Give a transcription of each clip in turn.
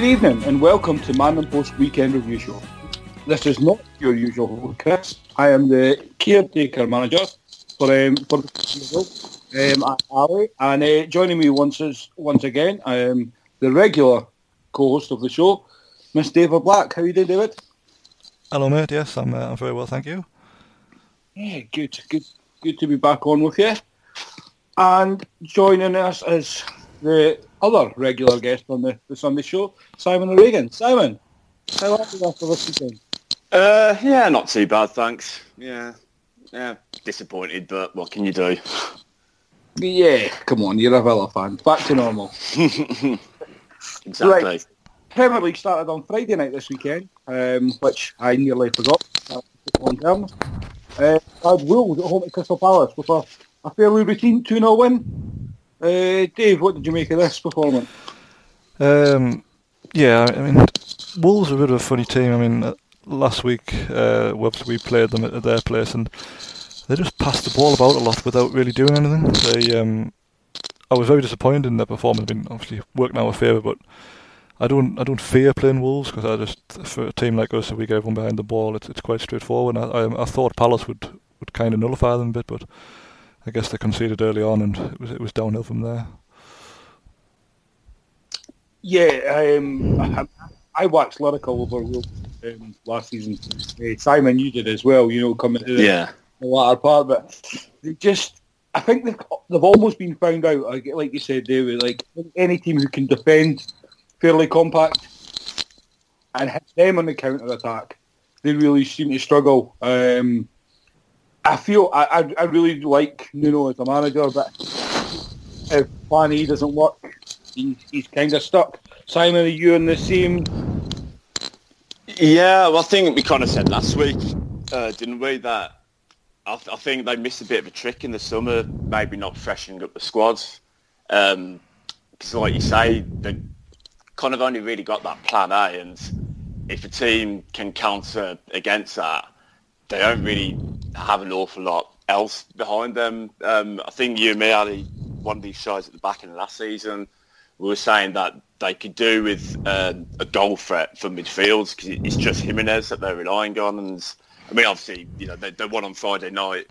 Good evening and welcome to Man and Post Weekend Review Show. This is not your usual host, I am the caretaker manager for um, for the um, at Ali, and uh, joining me once is once again, I am the regular co-host of the show, Miss David Black. How are you doing, David? Hello, mate. Yes, I'm, uh, I'm very well, thank you. Yeah, good, good, good to be back on with you. And joining us is the other regular guest on the, the Sunday show, Simon O'Regan. Simon, how are you after this weekend? Uh, yeah, not too bad, thanks. Yeah, yeah, disappointed, but what can you do? Yeah, come on, you're a Villa fan. Back to normal. Exactly. Right. Premier League started on Friday night this weekend, um, which I nearly forgot. On terms. Uh, I had Wolves at home at Crystal Palace with a, a fairly routine 2-0 win. Uh, Dave, what did you make of this performance? Um, yeah, I mean, Wolves are a bit of a funny team. I mean, uh, last week uh, we played them at, at their place, and they just passed the ball about a lot without really doing anything. They, um, I was very disappointed in their performance. I mean, obviously worked in our favour, but I don't, I don't fear playing Wolves because I just for a team like us, if we get everyone behind the ball, it's it's quite straightforward. I, I, I thought Palace would would kind of nullify them a bit, but I guess they conceded early on, and it was it was downhill from there. Yeah, um, I, I watched Lyrical over Wolves um, last season. Uh, Simon, you did as well, you know, coming to the, Yeah, the latter part, but they just, I think they've, they've almost been found out, like, like you said, they were like any team who can defend fairly compact and hit them on the counter-attack, they really seem to struggle. Um, I feel, I, I, I really like Nuno as a manager, but if plan E doesn't work, he, he's kind of stuck. Simon, are you in the same? yeah. Well, I think we kind of said last week, uh, didn't we? That I, th- I think they missed a bit of a trick in the summer, maybe not freshening up the squads. Because, like you say, they kind of only really got that plan A, and if a team can counter against that, they don't really have an awful lot else behind them. Um, I think you and me, Ali, one of these shows at the back end of last season, we were saying that they could do with uh, a goal threat from midfield because it's just Jimenez that they're relying on. And I mean, obviously, you know, they, they won on Friday night,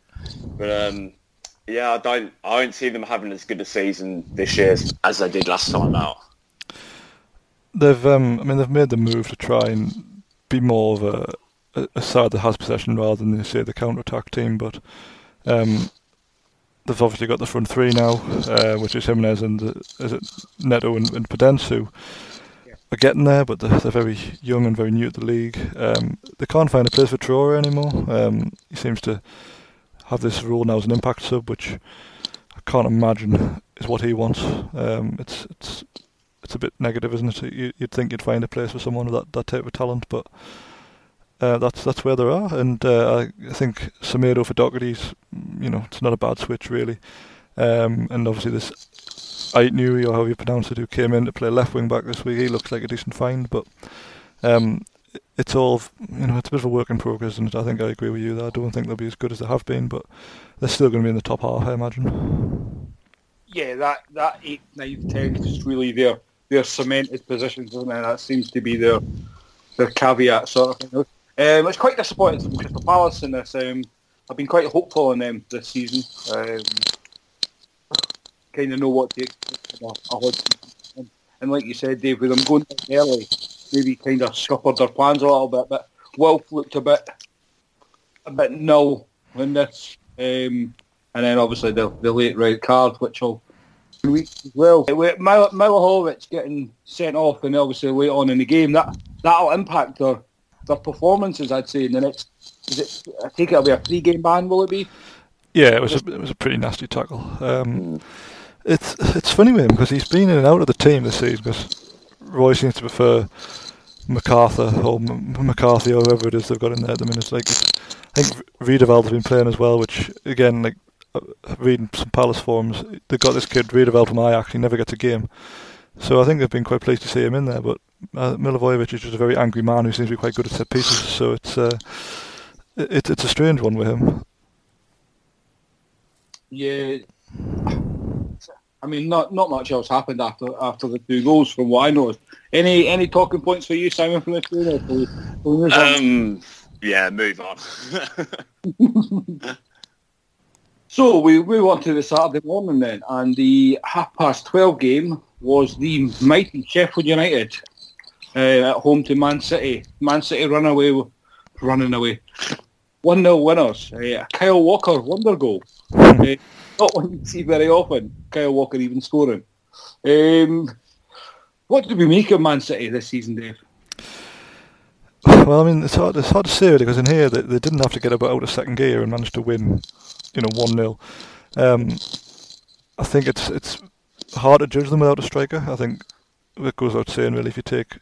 but um, yeah, I don't, I don't see them having as good a season this year as, as they did last time out. They've, um, I mean, they've made the move to try and be more of a, a, a side that has possession rather than say the counter attack team. But um, they've obviously got the front three now, uh, which is Jimenez and uh, is it Neto and, and are getting there, but they're, they're very young and very new to the league. Um, they can't find a place for Traore anymore. Um, he seems to have this role now as an impact sub, which I can't imagine is what he wants. Um, it's it's it's a bit negative, isn't it? You, you'd think you'd find a place for someone with that, that type of talent, but uh, that's that's where they are. And uh, I, think Semedo for Doherty's, you know, it's not a bad switch really. Um, and obviously this Ait Nuri, or however you pronounce it, who came in to play left wing back this week, he looks like a decent find. But um, it's all, you know, it's a bit of a work in progress, and I think I agree with you that I don't think they'll be as good as they have been, but they're still going to be in the top half, I imagine. Yeah, that that eight, nine, ten is really their their cemented positions, isn't it? That seems to be their their caveat sort of thing. Um, it's quite disappointing from Crystal Palace in this. Um, I've been quite hopeful on them this season. Um, kind of know what to expect. And, like you said, Dave, with them going early, maybe kind of scuppered their plans a little bit. But Wolf looked a bit a bit null in this. Um, and then obviously the, the late red card, which will weeks as well. With Mil- Milivojevic getting sent off and obviously late on in the game, that that'll impact their their performances. I'd say in the next. Is it, I think it'll be a three game ban. Will it be? Yeah, it was a, it was a pretty nasty tackle. Um, it's it's funny with him because he's been in and out of the team this season because Roy seems to prefer McArthur or M- McCarthy or whoever it is they've got in there at the minute. Like I think Riedewald's been playing as well, which again, like uh, reading some Palace forums, they've got this kid Riedewald from Ajax. He never gets a game, so I think they've been quite pleased to see him in there. But uh, Milivojevic is just a very angry man who seems to be quite good at set pieces. So it's uh, it, it's a strange one with him. Yeah. I mean, not not much else happened after after the two goals, from what I noticed. Any any talking points for you, Simon, from this game? Um, yeah, move on. so we move on to the Saturday morning then, and the half past twelve game was the mighty Sheffield United uh, at home to Man City. Man City run away, running away. 1 0 winners. Uh, Kyle Walker wonder goal. uh, not one you see very often. Kyle Walker even scoring. Um, what did we make of Man City this season, Dave? Well, I mean, it's hard, it's hard to say really because in here they, they didn't have to get about out of second gear and managed to win, you know, 1 0. Um, I think it's it's hard to judge them without a striker. I think it goes without saying, really, if you take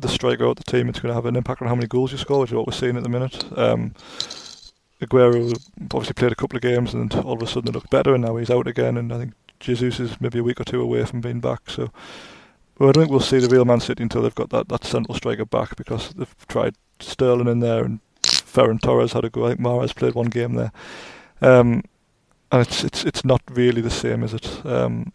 the striker out the team, it's going to have an impact on how many goals you score, which is what we're seeing at the minute. Um, Aguero obviously played a couple of games and all of a sudden it looked better, and now he's out again. And I think Jesus is maybe a week or two away from being back. So, well, I don't think we'll see the real Man City until they've got that, that central striker back because they've tried Sterling in there and Ferran Torres had a go. I think Mahrez played one game there, um, and it's it's it's not really the same, is it? Um,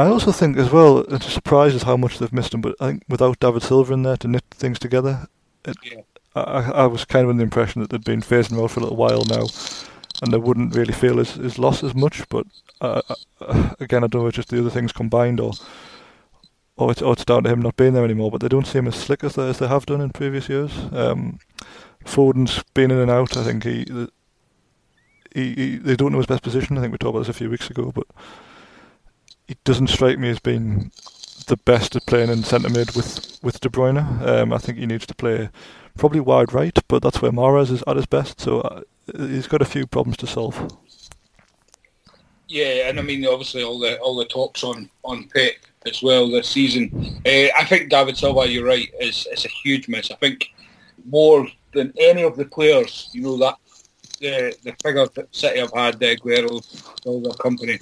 I also think as well, it's a surprise is how much they've missed him. But I think without David Silva in there to knit things together, it, Yeah. I, I was kind of under the impression that they'd been phasing him out for a little while now, and they wouldn't really feel his, his loss as much. But uh, uh, again, I don't know if it's just the other things combined or or it's, or it's down to him not being there anymore. But they don't seem as slick as they, as they have done in previous years. Um, Foden's been in and out. I think he, he, he they don't know his best position. I think we talked about this a few weeks ago, but he doesn't strike me as being the best at playing in centre mid with with De Bruyne. Um, I think he needs to play probably wide right, but that's where Mahrez is at his best. So uh, he's got a few problems to solve. Yeah, and I mean, obviously, all the all the talks on on Pep as well this season. Uh, I think David Silva, you're right, is is a huge miss. I think more than any of the players, you know that the the figure that City have had, the Aguero, all their Kompany.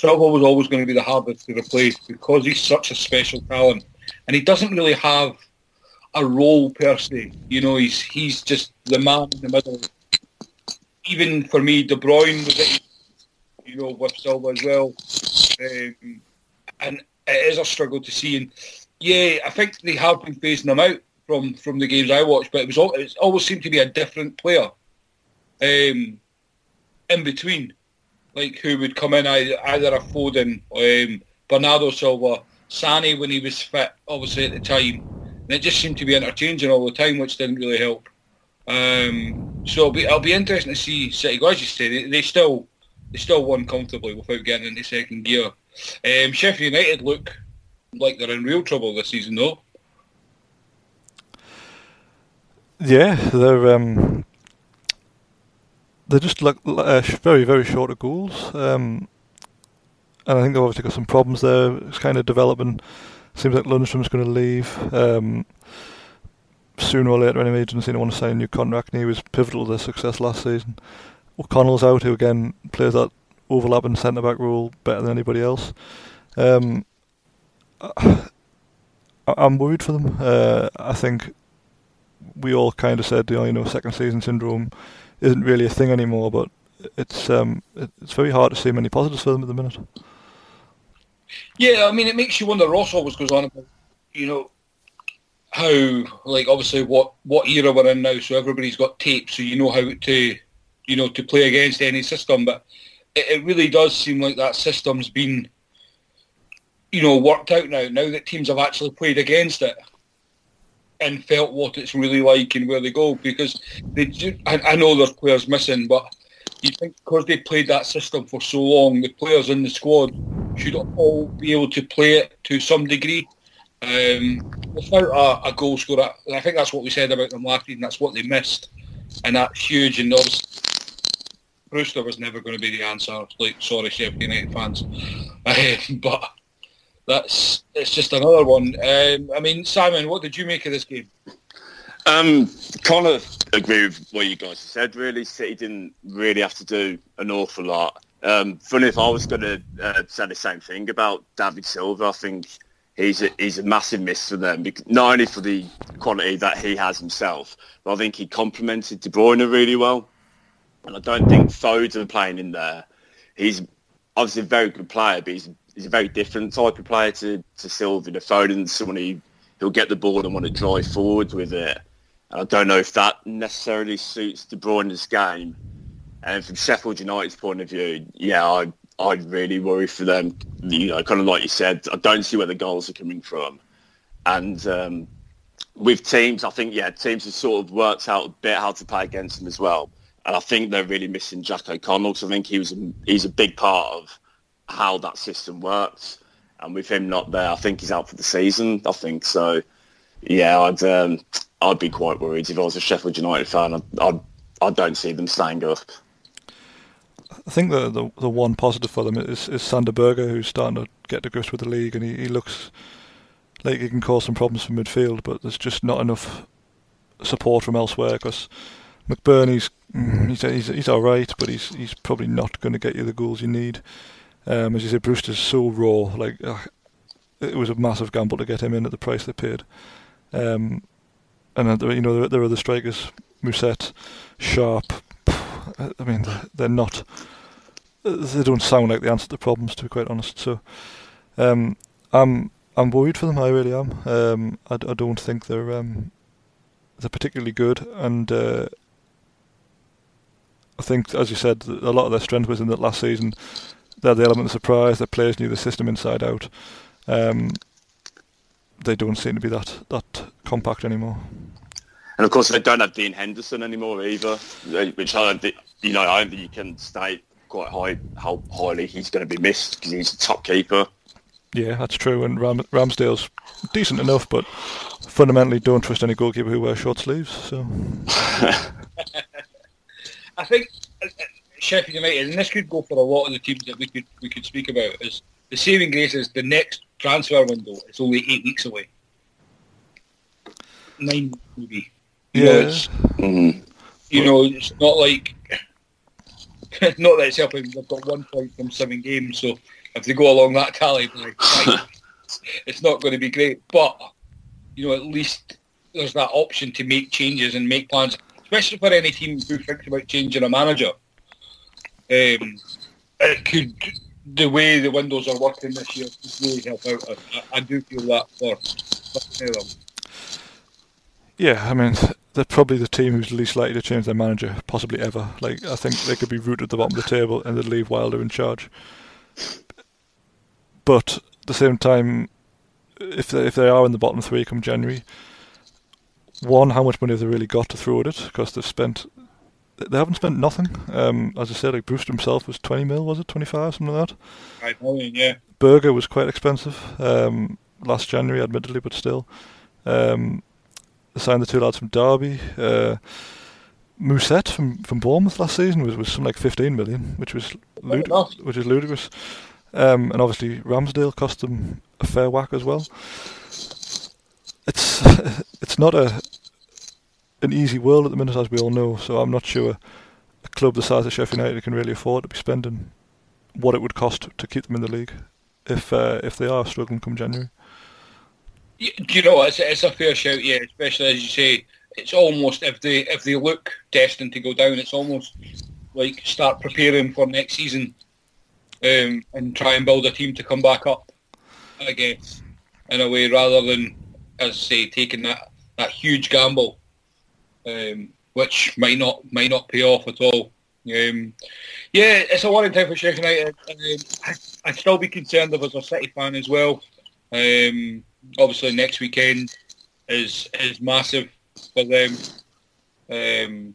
Silva was always going to be the hardest to replace because he's such a special talent, and he doesn't really have a role per se. You know, he's he's just the man in the middle. Even for me, De Bruyne was at you know, with Silva as well. Um, and it is a struggle to see. And yeah, I think they have been phasing them out from, from the games I watched, but it was all, it always seemed to be a different player um, in between, like who would come in either, a Foden, um, Bernardo Silva, Sané when he was fit, obviously at the time. And it just seemed to be interchanging all the time, which didn't really help. Um, so it'll be, it'll be interesting to see City go. As you say, they, they still they still won comfortably without getting into second gear. Um, Sheffield United look like they're in real trouble this season, though. Yeah, they're um, they're just like uh, very very short of goals, um, and I think they've obviously got some problems there. It's kind of developing. Seems like Lundstram's going to leave um, sooner or later. Anyway, he doesn't seem to want to sign a new contract, and he was pivotal to their success last season. O'Connell's out, who again plays that overlapping centre back role better than anybody else. Um, I, I'm worried for them. Uh, I think we all kind of said, you know, second season syndrome isn't really a thing anymore, but it's um, it's very hard to see many positives for them at the minute. Yeah, I mean, it makes you wonder. Ross always goes on about, you know, how like obviously what what era we're in now. So everybody's got tape, so you know how to, you know, to play against any system. But it, it really does seem like that system's been, you know, worked out now. Now that teams have actually played against it and felt what it's really like and where they go. Because they, do, I, I know there's players missing, but you think because they played that system for so long, the players in the squad should all be able to play it to some degree. Um, without a, a goal scorer, I think that's what we said about them last season. That's what they missed, and that's huge. And obviously, Brewster was never going to be the answer. Like, sorry, Sheffield United fans, um, but that's it's just another one. Um, I mean, Simon, what did you make of this game? Um, kind of agree with what you guys said. Really, City didn't really have to do an awful lot. Um, funny if I was going to uh, say the same thing about David Silva, I think he's a, he's a massive miss for them. Not only for the quality that he has himself, but I think he complemented De Bruyne really well. And I don't think Foden playing in there. He's obviously a very good player, but he's, he's a very different type of player to, to Silva. The Foden's someone who he'll get the ball and want to drive forward with it. And I don't know if that necessarily suits De Bruyne's game. And from Sheffield United's point of view, yeah, I I really worry for them. You know, kind of like you said, I don't see where the goals are coming from. And um, with teams, I think yeah, teams have sort of worked out a bit how to play against them as well. And I think they're really missing Jack O'Connell because I think he was a, he's a big part of how that system works. And with him not there, I think he's out for the season. I think so. Yeah, I'd um, I'd be quite worried if I was a Sheffield United fan. I I, I don't see them staying up. I think the, the the one positive for them is is Sander Berge, who's starting to get to grips with the league, and he, he looks like he can cause some problems for midfield, but there's just not enough support from elsewhere because McBurnie's mm, he's he's, he's all right, but he's he's probably not going to get you the goals you need. Um, as you said, Brewster's so raw. Like uh, it was a massive gamble to get him in at the price they paid. Um, and you know there, there are the strikers, Mousset, Sharp. I mean, they're not. They don't sound like the answer to problems, to be quite honest. So, um, I'm I'm worried for them. I really am. Um, I, I don't think they're um, they're particularly good, and uh, I think, as you said, a lot of their strength was in that last season. They had the element of surprise. Their players knew the system inside out. Um, they don't seem to be that that compact anymore. And of course, they don't have Dean Henderson anymore either, which I don't think, you know, I don't think you can state quite high how highly he's going to be missed because he's a top keeper. Yeah, that's true. And Ram- Ramsdale's decent enough, but fundamentally don't trust any goalkeeper who wears short sleeves. So, I think Sheffield United, and this could go for a lot of the teams that we could we could speak about, is the saving grace is the next transfer window is only eight weeks away. Nine maybe. You yeah. Know, it's, mm-hmm. you know, it's not like not that it's helping. They've got one point from seven games, so if they go along that tally, like, it's not going to be great. But you know, at least there's that option to make changes and make plans, especially for any team who thinks about changing a manager. Um, it could the way the windows are working this year could really help out. I, I do feel that for, them. Yeah, I mean, they're probably the team who's least likely to change their manager, possibly ever. Like, I think they could be rooted at the bottom of the table and they'd leave Wilder in charge. But at the same time, if they, if they are in the bottom three come January, one, how much money have they really got to throw at it? Because they've spent, they haven't spent nothing. Um, as I said, like Brewster himself was 20 mil, was it 25, something like that. Five million, yeah. Berge was quite expensive um, last January, admittedly, but still. Um, they signed the two lads from Derby. Uh, Mousset from, from Bournemouth last season was, was something like 15 million, which was lud- which is ludicrous. Um, and obviously Ramsdale cost them a fair whack as well. It's it's not a an easy world at the minute, as we all know. So I'm not sure a club the size of Sheffield United can really afford to be spending what it would cost to keep them in the league if uh, if they are struggling come January. Do you know? It's, it's a fair shout, yeah. Especially as you say, it's almost if they if they look destined to go down, it's almost like start preparing for next season um, and try and build a team to come back up. I guess in a way, rather than as say taking that that huge gamble, um, which might not might not pay off at all. Um, yeah, it's a worrying time for Sheffield United. Um, I'd still be concerned if I was a City fan as well. Um, obviously, next weekend is is massive for them. Um,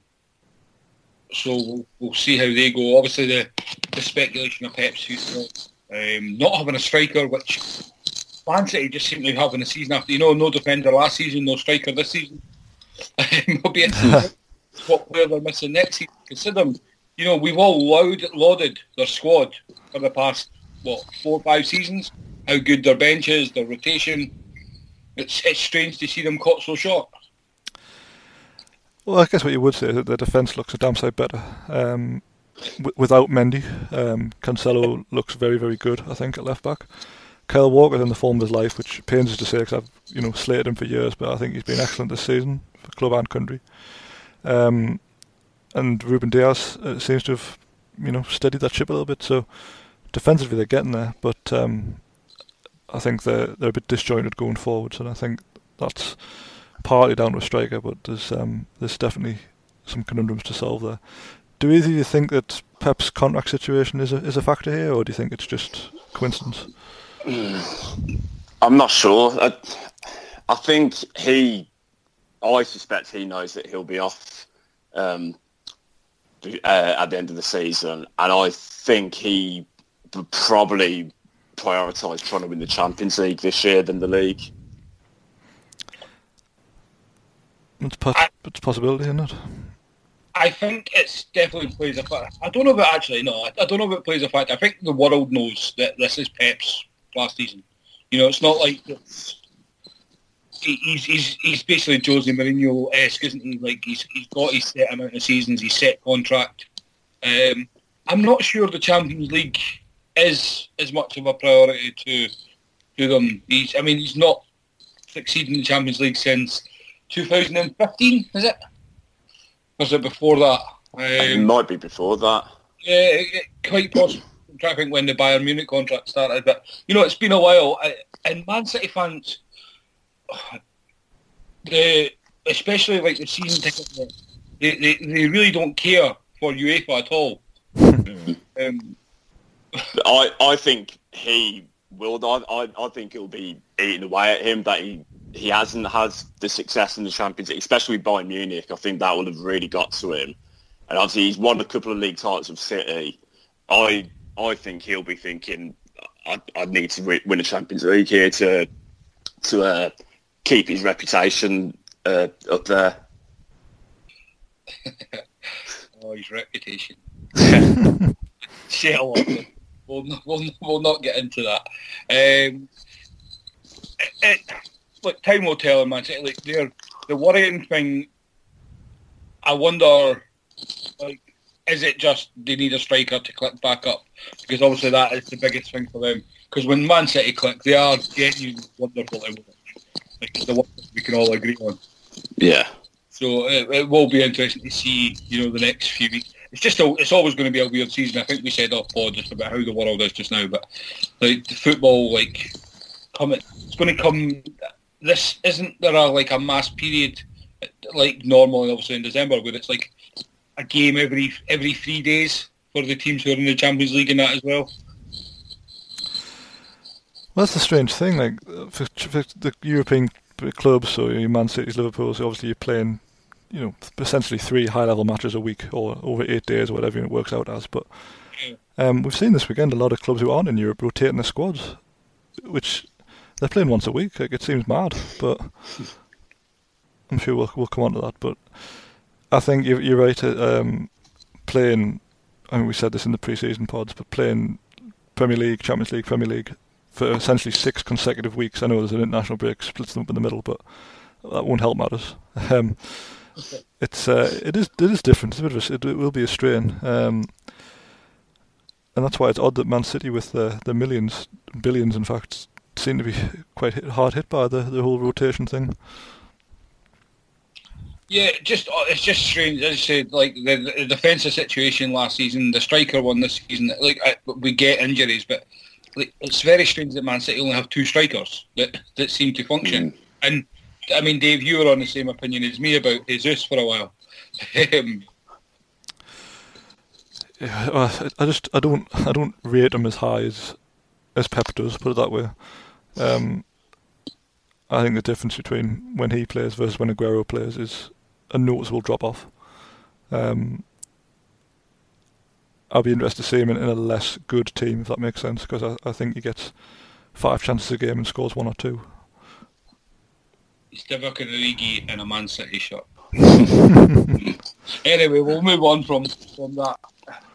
so we'll, we'll see how they go. Obviously, the, the speculation of Pep's future, um, not having a striker, which Man City just seem to be having a season after, you know, no defender last season, no striker this season. It'll be what player they're missing next season. Consider, you know, we've all laud, lauded their squad for the past, what, four or five seasons, how good their bench is, their rotation. It's, it's strange to see them caught so short. Well, I guess what you would say is that the defence looks a damn sight better. Um, w- without Mendy, um, Cancelo looks very, very good, I think, at left back. Kyle Walker's in the form of his life, which pains us to say because I've you know slated him for years, but I think he's been excellent this season club and country. Um, and Ruben Dias uh, seems to have you know steadied that ship a little bit. So defensively they're getting there, but um, I think they're they're a bit disjointed going forwards, and I think that's partly down to a striker, but there's um, there's definitely some conundrums to solve there. Do either of you think that Pep's contract situation is a is a factor here, or do you think it's just coincidence? I'm not sure. I, I think he, I suspect he knows that he'll be off um, uh, at the end of the season, and I think he probably prioritise trying to win the Champions League this year than the league. It's, pos- it's a possibility, isn't it? I think it's definitely plays a fact. I don't know about actually no. I, I don't know if it plays a fact. I think the world knows that this is Pep's last season. You know, it's not like he's he's he's basically Jose Mourinho esque, isn't he? Like he's he's got his set amount of seasons, his set contract. Um, I'm not sure the Champions League is as much of a priority to to them. He's I mean he's not succeeded in the Champions League since 2015, is it? Was it before that? Um, it might be before that. Yeah, quite possible. I'm trying to think when the Bayern Munich contract started, but you know it's been a while. And Man City fans, the especially like the season ticket, they, they, they really don't care for UEFA at all. um, I I think he will. I, I I think it'll be eating away at him that he he hasn't had the success in the Champions League, especially by Munich. I think that would have really got to him. And obviously he's won a couple of league titles of City. I I think he'll be thinking I, I need to win a Champions League here to to uh, keep his reputation uh, up there. oh, his reputation. Shit, we'll, we'll, we'll not get into that. Um, it, it, look, time will tell, man. Like, the worrying thing, I wonder, like, is it just they need a striker to click back up? Because obviously that is the biggest thing for them. Because when Man City click, they are genuinely wonderful to watch. Like the one we can all agree on. Yeah. So it, it, will be interesting to see, you know, the next few weeks. It's just a, it's always going to be a weird season. I think we said off pod just about how the world is just now, but like the football, like coming, it's going to come. This isn't there a like a mass period like normally, obviously in December, where it's like a game every every three days for the teams who are in the Champions League and that as well. Well, that's the strange thing. Like for, for the European clubs, so your Man City's, Liverpool's, obviously you're playing, you know, essentially three high-level matches a week or over eight days or whatever it works out as. But um, we've seen this weekend a lot of clubs who aren't in Europe rotating their squads, which they're playing once a week. Like it seems mad, but I'm sure we'll we'll come on to that. But I think you're, you're right. Um, playing, I mean, we said this in the pre-season pods, but playing Premier League, Champions League, Premier League for essentially six consecutive weeks. I know there's an international break, splits them up in the middle, but that won't help matters. Um, it's uh, it is it is different. It's a bit of a, it, will be a strain, um, and that's why it's odd that Man City, with the the millions, billions, in fact, seem to be quite hit, hard hit by the the whole rotation thing. Yeah, just uh, it's just strange. As I said, like the, the defensive situation last season, the striker one this season. Like I, we get injuries, but it's very strange that Man City only have two strikers that that seem to function. Mm. And I mean, Dave, you were on the same opinion as me about Jesus for a while. Um, yeah, well, I just I don't I don't rate him as high as as Pep does. Put it that way. Um, I think the difference between when he plays versus when Aguero plays is a noticeable drop off. Um, I'll be interested to see him in, in a less good team, if that makes sense, because I, I think he gets five chances a game and scores one or two. He's Divock Origi in a Man City shirt. anyway, we'll move on from, from that.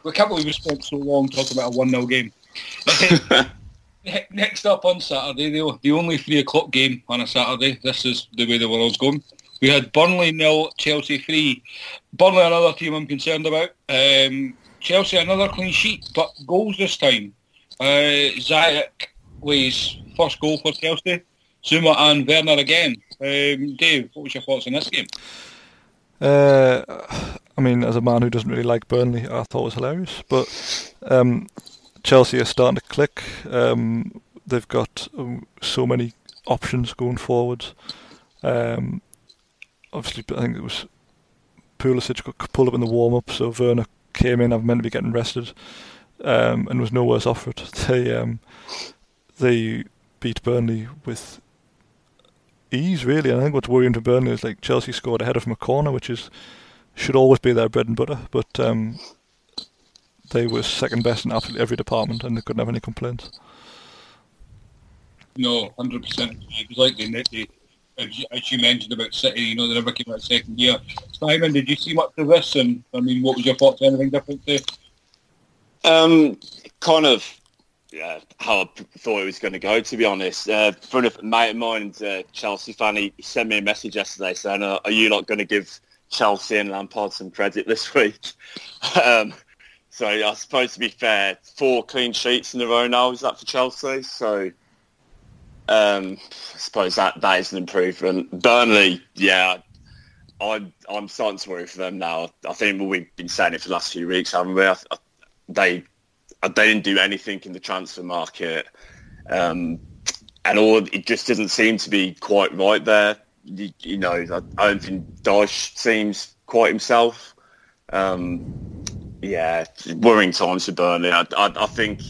We can't believe we spent so long talking about a 1-0 game. Next up on Saturday, the, the only 3 o'clock game on a Saturday. This is the way the world's going. We had Burnley nil, Chelsea three. Burnley another team I'm concerned about. Um, Chelsea another clean sheet, but goals this time. Uh, Ziyech was first goal for Chelsea. Zouma and Werner again. Um, Dave, what was your thoughts on this game? Uh, I mean, as a man who doesn't really like Burnley, I thought it was hilarious. But um, Chelsea are starting to click. Um, they've got um, so many options going forwards. Um, obviously, I think it was Pulisic got pulled up in the warm up, so Werner came in. I'm meant to be getting rested, um, and was no worse off for it. They um, they beat Burnley with ease, really. And I think what's worrying for Burnley is like Chelsea scored ahead of from a corner, which is should always be their bread and butter, but um, they were second best in absolutely every department, and they couldn't have any complaints. No, hundred percent. It was like they, they as you mentioned about City, you know, they never came out second year. Simon, did you see much of this? And I mean, what was your thoughts? On anything different there? Um, kind of how I thought it was going to go, to be honest. Uh, a mate of mine, uh, Chelsea fan, he, he, sent me a message yesterday saying, uh, are you not going to give Chelsea and Lampard some credit this week? um, so I suppose to be fair, four clean sheets in a row now, is that for Chelsea? So um, I suppose that that is an improvement. Burnley, yeah, I'm I'm starting to worry for them now. I think we've been saying it for the last few weeks, haven't we? I, I, they they didn't do anything in the transfer market, um, and all it just doesn't seem to be quite right there. You, you know, I, I, don't think Dyche seems quite himself. Um, yeah, worrying times for Burnley. I, I, I think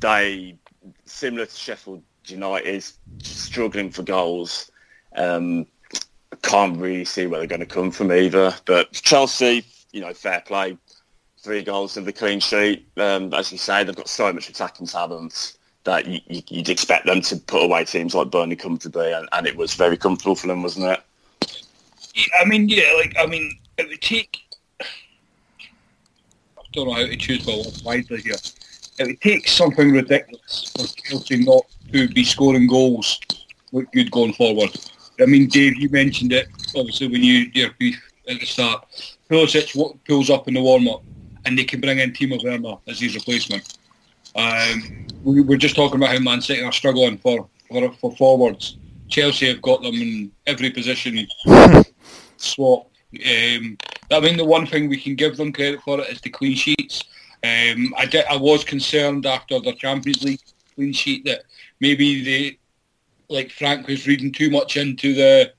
they, similar to Sheffield United is struggling for goals. Um, can't really see where they're going to come from either. But Chelsea, you know, fair play. Three goals of the clean sheet. Um, as you say, they've got so much attacking talent that you, would expect them to put away teams like Burnley comfortably, and, and it was very comfortable for them, wasn't it? I mean, yeah, like I mean, it would take. I don't know how to choose my words wisely here. It would take something ridiculous for Chelsea not to be scoring goals look good going forward. I mean, Dave, you mentioned it obviously when you your brief at the start. Pulisic pulls up in the warm up, and they can bring in Timo Werner as his replacement. Um, we were just talking about how Man City are struggling for, for for forwards. Chelsea have got them in every position swap. Um, I mean, the one thing we can give them credit for it is the clean sheets. Um, I, did, I was concerned after the Champions League clean sheet that maybe they, like Frank was reading too much into the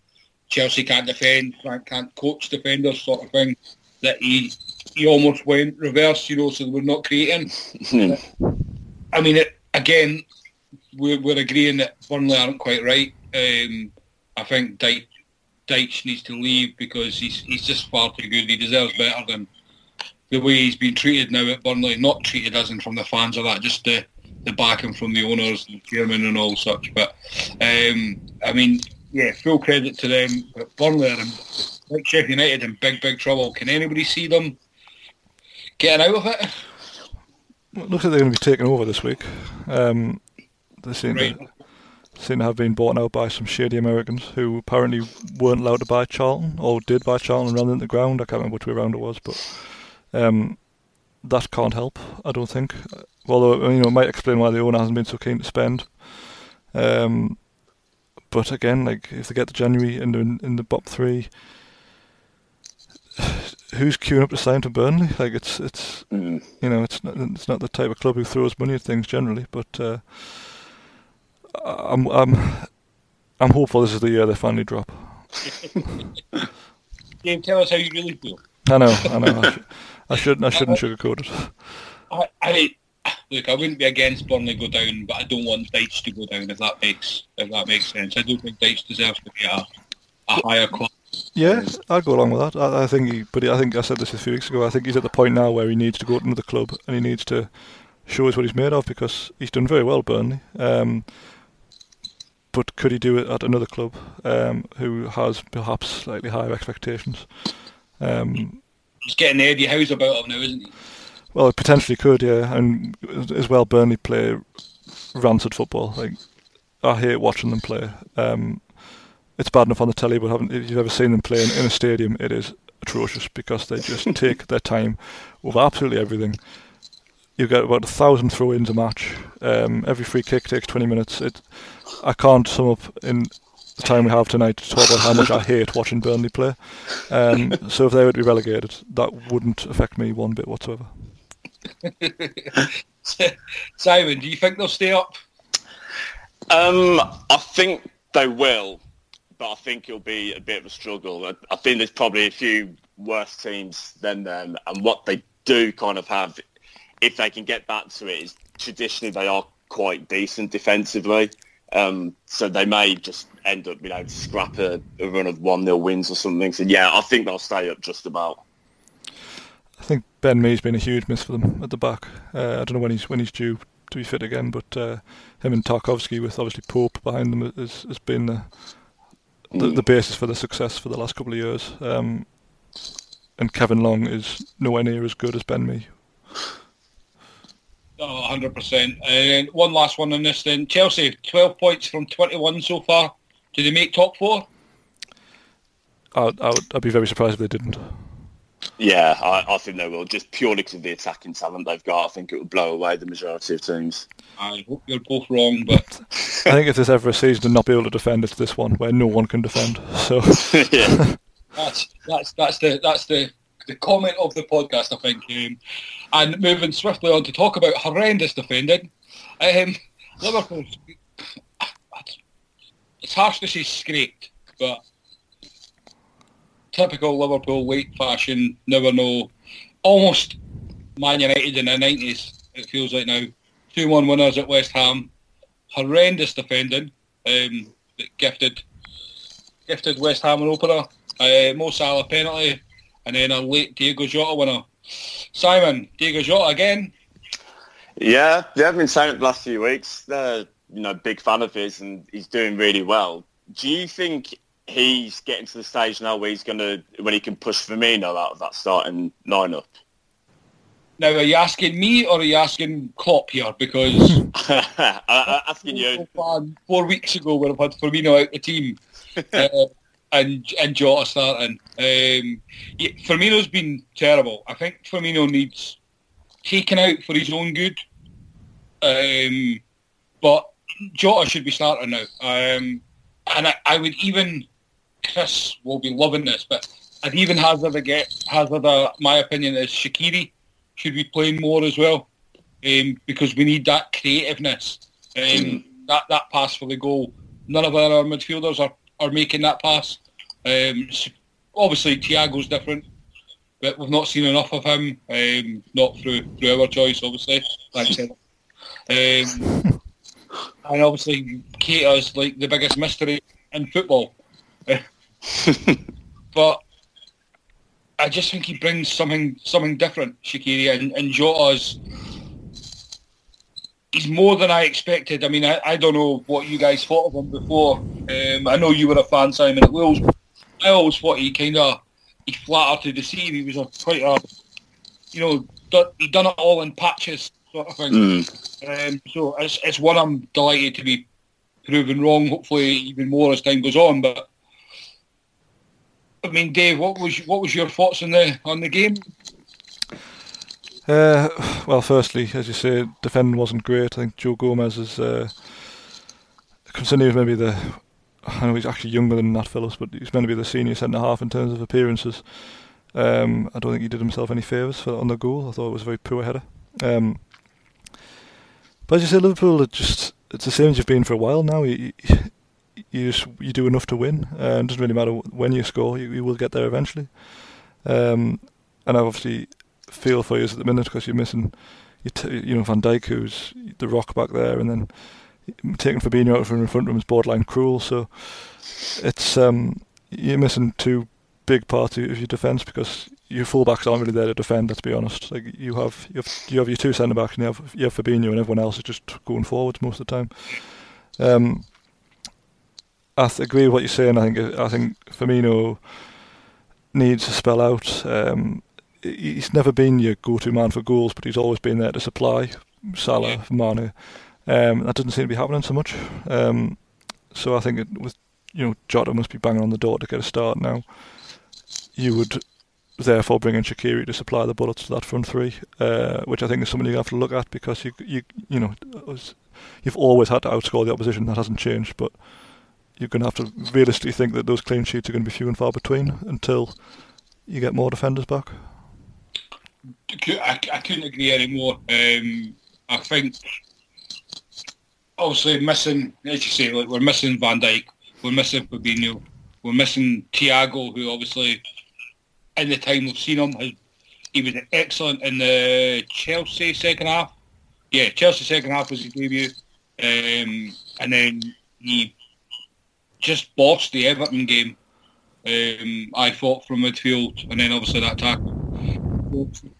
Chelsea can't defend, Frank can't coach defenders sort of thing, that he he almost went reverse, you know, so we're not creating. I mean, it, again, we're, we're agreeing that Burnley aren't quite right. Um, I think Dyche needs to leave because he's he's just far too good. He deserves better than the way he's been treated now at Burnley. Not treated as in from the fans or that, just the the backing from the owners and chairman and all such. But um, I mean, yeah, full credit to them. But Burnley are in, like Sheffield United in big, big trouble. Can anybody see them getting out of it? Well, it looks like they're going to be taken over this week. Um, they seem right. to, seem to have been bought out by some shady Americans who apparently weren't allowed to buy Charlton or did buy Charlton and ran into the ground. I can't remember which way around it was, but um, that can't help. I don't think. Although you know, it might explain why the owner hasn't been so keen to spend. Um, but again, like if they get to January in the in the top three, who's queuing up to sign to Burnley? Like it's it's mm. you know it's not it's not the type of club who throws money at things generally. But uh, I'm I'm I'm hopeful this is the year they finally drop. Dave, tell us how you really feel. I know, I know. I, shouldn't I shouldn't sugarcoat it. I, I look, I wouldn't be against Burnley go down, but I don't want Dyche to go down. If that makes if that makes sense, I don't think Dyche deserves to be a, a higher class Yeah, I'd go along with that. I, I think he, but I think I said this a few weeks ago. I think he's at the point now where he needs to go to another club and he needs to show us what he's made of because he's done very well, Burnley. Um, but could he do it at another club um, who has perhaps slightly higher expectations? Um, he's getting Eddie Howe's about him now, isn't he? Well, it potentially could, yeah. And as well, Burnley play rancid football. Like I hate watching them play. Um, it's bad enough on the telly, but haven't if you've ever seen them play in, in a stadium, it is atrocious because they just take their time with absolutely everything. You get about a thousand throw-ins a match. Um, every free kick takes 20 minutes. It, I can't sum up in the time we have tonight to talk about how much I hate watching Burnley play. Um, so if they were to be relegated, that wouldn't affect me one bit whatsoever. Simon, do you think they'll stay up? Um, I think they will, but I think it'll be a bit of a struggle. I, I think there's probably a few worse teams than them, and what they do kind of have, if they can get back to it, is traditionally they are quite decent defensively. Um, so they may just end up, you know, scrap a, a run of one 0 wins or something. So yeah, I think they'll stay up just about. I think Ben Mee's been a huge miss for them at the back. Uh, I don't know when he's when he's due to be fit again, but uh, him and Tarkowski with obviously Pope behind them, has, has been the, the, mm. the basis for the success for the last couple of years. Um, and Kevin Long is nowhere near as good as Ben Mee. Oh, 100%. And one last one on this then. Chelsea, 12 points from 21 so far. Do they make top four? I'd, I would, I'd be very surprised if they didn't. Yeah, I, I, think they will. Just purely because of the attacking talent they've got, I think it will blow away the majority of teams. I hope you're both wrong, but I think if there's ever a season to not be able to defend, it's this one where no one can defend. So yeah, that's that's that's the that's the the comment of the podcast, I think. Um, and moving swiftly on to talk about horrendous defending, um, Liverpool. It's harsh to say scraped, but typical Liverpool late fashion, never know. Almost Man United in the 90s, it feels like now. 2-1 winners at West Ham. Horrendous defending. Um, gifted gifted West Ham an opener. Uh, Mo Salah penalty. And then a late Diogo Jota winner. Simon, Diogo Jota again? Yeah, they have been silent the last few weeks. You know, big fan of his and he's doing really well. Do you think he's getting to the stage now where he's going to, when he can push Firmino out of that starting lineup. Now, are you asking me or are you asking Klopp here? Because I'm asking you. Four weeks ago, when I've had Firmino out the team uh, and and Jota starting, um, yeah, Firmino's been terrible. I think Firmino needs taken out for his own good. Um, but Jota should be starting now. Um, and I, I, would even Chris will be loving this, but I'd even hazard a get hazard a, my opinion is Shaqiri should be playing more as well, um, because we need that creativeness. Um. That that pass for the goal. None of our midfielders are, are making that pass. Um, obviously, Thiago's different, but we've not seen enough of him. Um, not through through our choice, obviously. Um, and obviously, Keita's like the biggest mystery in football. but I just think he brings something something different, Shaqiri, and, and Jota's he's more than I expected. I mean, I, I don't know what you guys thought of him before. Um, I know you were a fan, Simon, at Wolves. I always thought he kind of he flattered to deceive. He was a quite a you know he done it all in patches sort of thing. Mm. Um, so it's it's one I'm delighted to be proven wrong. Hopefully, even more as time goes on. But I mean, Dave, what was what was your thoughts on the on the game? Uh, well, firstly, as you say, defending wasn't great. I think Joe Gomez is, uh, considering was maybe the, I know he's actually younger than Nat Phillips, but he's meant to be the senior centre half in terms of appearances. Um, I don't think he did himself any favours on the goal. I thought it was a very poor header. Um, but as you say, Liverpool, it just it's the same as you've been for a while now. You, you just you do enough to win. Uh, it doesn't really matter when you score; you, you will get there eventually. Um, and I obviously feel for you at the minute because you're missing, you, t- you know, Van Dijk, who's the rock back there, and then taking Fabinho out from in front him is borderline cruel. So it's um, you're missing two big parts of your defence because your fullbacks aren't really there to defend. Let's be honest. Like you have you have, you have your two centre backs and you have you have Fabinho and everyone else is just going forwards most of the time. Um, I th- agree with what you're saying. I think I think Firmino needs to spell out. Um, he's never been your go-to man for goals, but he's always been there to supply Salah, Mane. Um, that doesn't seem to be happening so much. Um, so I think it, with you know Jota must be banging on the door to get a start now. You would therefore bring in Shaqiri to supply the bullets to that front three, uh, which I think is something you have to look at because you you you know you've always had to outscore the opposition. That hasn't changed, but you're going to have to realistically think that those clean sheets are going to be few and far between until you get more defenders back. I, I couldn't agree anymore. Um, I think obviously missing, as you say, like we're missing Van Dijk, we're missing Fabinho, we're missing Thiago, who obviously in the time we've seen him, he was excellent in the Chelsea second half. Yeah, Chelsea second half was his debut, um, and then he just bossed the Everton game. Um, I thought from midfield, and then obviously that tackle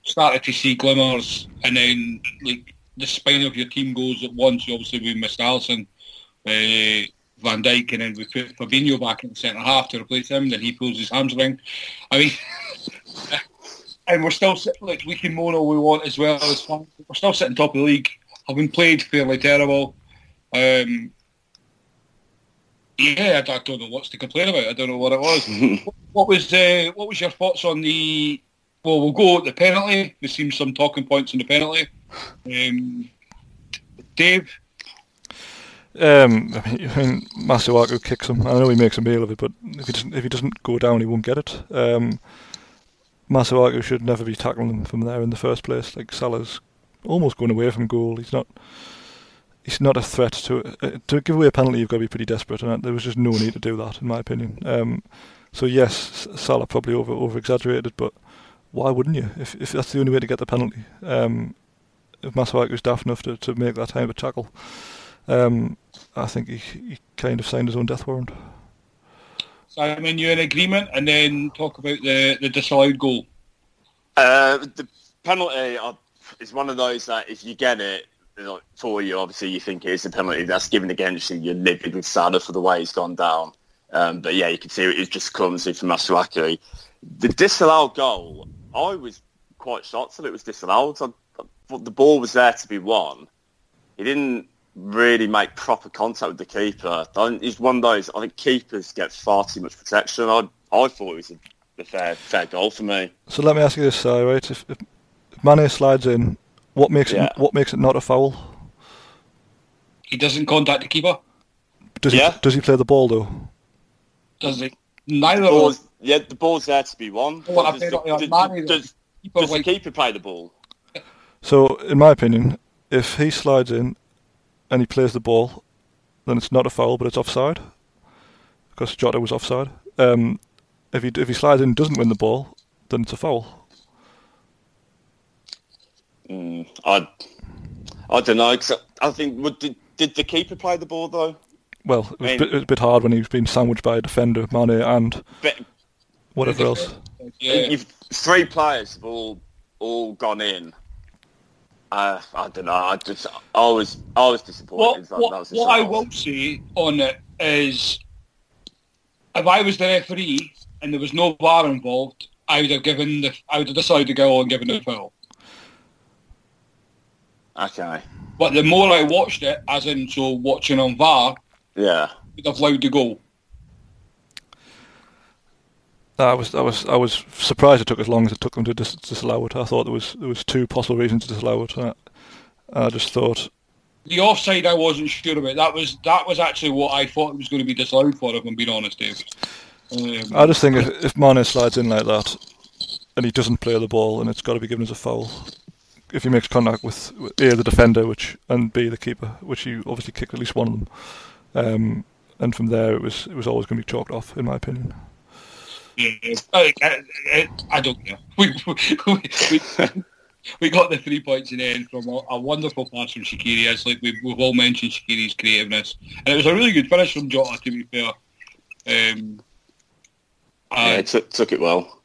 started to see glimmers, and then like the spine of your team goes at once. Obviously, we missed Alisson, uh, Van Dijk, and then we put Fabinho back in the centre half to replace him. Then he pulls his hamstring. I mean, and we're still like we can moan all we want as well. As fun. We're still sitting top of the league, having played fairly terrible. Um, yeah, I, don't know what's to complain about. I don't know what it was. what was uh, what was your thoughts on the? Well, we'll go at the penalty. There seems some talking points in the penalty. Um, Dave. Um, I mean, I mean, Masuaku kicks him. I know he makes a meal of it, but if he doesn't, if he doesn't go down, he won't get it. Um, Masuaku should never be tackling him from there in the first place. Like Salah's almost going away from goal. He's not he's not a threat to uh, to give away a penalty. You've got to be pretty desperate, and there was just no need to do that, in my opinion. Um, so yes, Salah probably over over exaggerated, but why wouldn't you? If if that's the only way to get the penalty, um, if was daft enough to, to make that type of tackle, um, I think he he kind of signed his own death warrant. Simon, you in agreement? And then talk about the the disallowed goal. Uh, the penalty uh, is one of those that if you get it, for you, obviously you think it is a penalty that's given against you. You're livid with Salah for the way he's gone down. Um, but yeah, you can see it just clumsy from Masuaku. The disallowed goal, I was quite shocked that it was disallowed. I, I the ball was there to be won. He didn't really make proper contact with the keeper. He's one of those. I think keepers get far too much protection. I I thought it was a, a fair fair goal for me. So let me ask you this, Si, right? If, if Mane slides in what makes yeah. it what makes it not a foul? He doesn't contact the keeper. Does yeah. he does he play the ball though? Does he? Neither of them. Yeah, the ball's there to be won. Well, does, the, does, does, does, does the keeper play the ball? So, in my opinion, if he slides in and he plays the ball, then it's not a foul, but it's offside because Jota was offside. Um, if he if he slides in and doesn't win the ball, then it's a foul. Mm, I I don't know. Cause I think did, did the keeper play the ball though? Well, it was, I mean, bit, it was a bit hard when he was being sandwiched by a defender, Mane, and but, whatever else. Yeah. three players have all all gone in. Uh, I don't know. I just always always disappointed. What, what, what I will say on it is, if I was the referee and there was no VAR involved, I would have given the I would have decided to go and given the foul. Okay. But the more I watched it, as in so watching on VAR, yeah, would have allowed to go. I was I was I was surprised it took as long as it took them to dis- disallow it. I thought there was there was two possible reasons to disallow it. I, I just thought the offside I wasn't sure about. That was that was actually what I thought it was going to be disallowed for. If I'm being honest, David. Um, I just think if, if Mane slides in like that and he doesn't play the ball, and it's got to be given as a foul if he makes contact with, with A the defender, which and B the keeper, which he obviously kicked at least one of them. Um, and from there, it was it was always going to be chalked off, in my opinion. I, I, I don't know. We, we, we, we, got the three points in the end from a, a wonderful pass from Shaqiri. It's like we've, we've all mentioned Shaqiri's creativeness, and it was a really good finish from Jota. To be fair, um, yeah, Uh, took, took it well.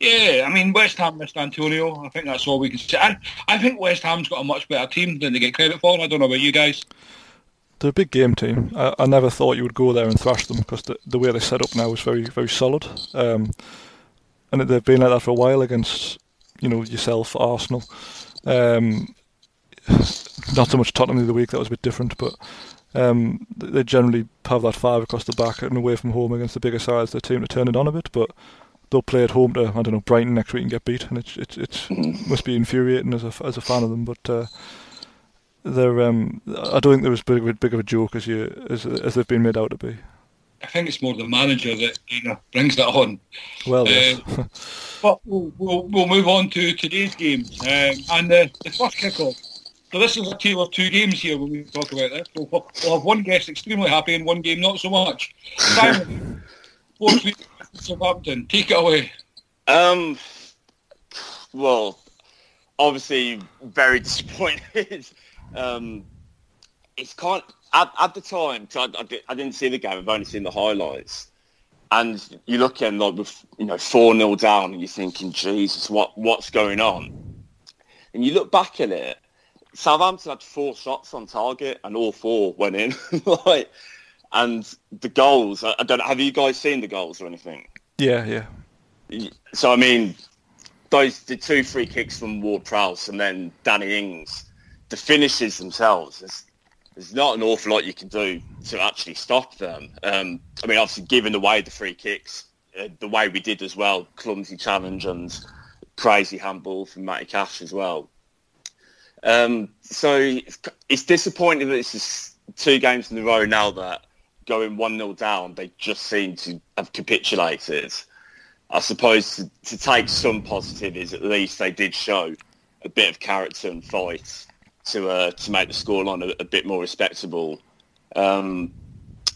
yeah, I mean West Ham missed Antonio. I think that's all we can say. I, I think West Ham's got a much better team than they get credit for. I don't know about you guys. They're a big game team. I, I never thought you would go there and thrash them because the, the way they set up now is very very solid. Um, and they've been like that for a while against you know yourself, Arsenal. Um, not so much Tottenham the other week. That was a bit different, but um, they generally have that five across the back and away from home against the bigger sides. Their team to turn it on a bit, but they'll play at home to I don't know Brighton next week and get beat, and it's it's it's must be infuriating as a as a fan of them. But uh, they're um, I don't think they're as big of a, big of a joke as you as as they've been made out to be. I think it's more the manager that you know brings that on. Well, Uh, yes. But we'll, we'll, we'll move on to today's game Um, and the, the first kickoff. So this is a tale of two games here when we talk about this. We'll, we'll have one guest extremely happy and one game not so much. Simon, fourth week Southampton, take it away. Um, well, obviously very disappointed. Um, it's kind at, at the time, I, I, di- I didn't see the game. I've only seen the highlights. And you look at like with you know four 0 down, and you're thinking, Jesus, what what's going on? And you look back at it. Southampton had four shots on target, and all four went in. like, and the goals. I, I don't. Have you guys seen the goals or anything? yeah, yeah. So I mean, those the two free kicks from Ward Prowse and then Danny Ings, the finishes themselves. There's, not an awful lot you can do to actually stop them. Um, I mean, obviously, giving away the free kicks uh, the way we did as well, clumsy challenge and crazy handball from Matty Cash as well. Um, so it's, it's disappointing that it's just two games in a row now that going 1-0 down, they just seem to have capitulated. I suppose to, to take some positive is at least they did show a bit of character and fight to uh, to make the scoreline a, a bit more respectable. Um,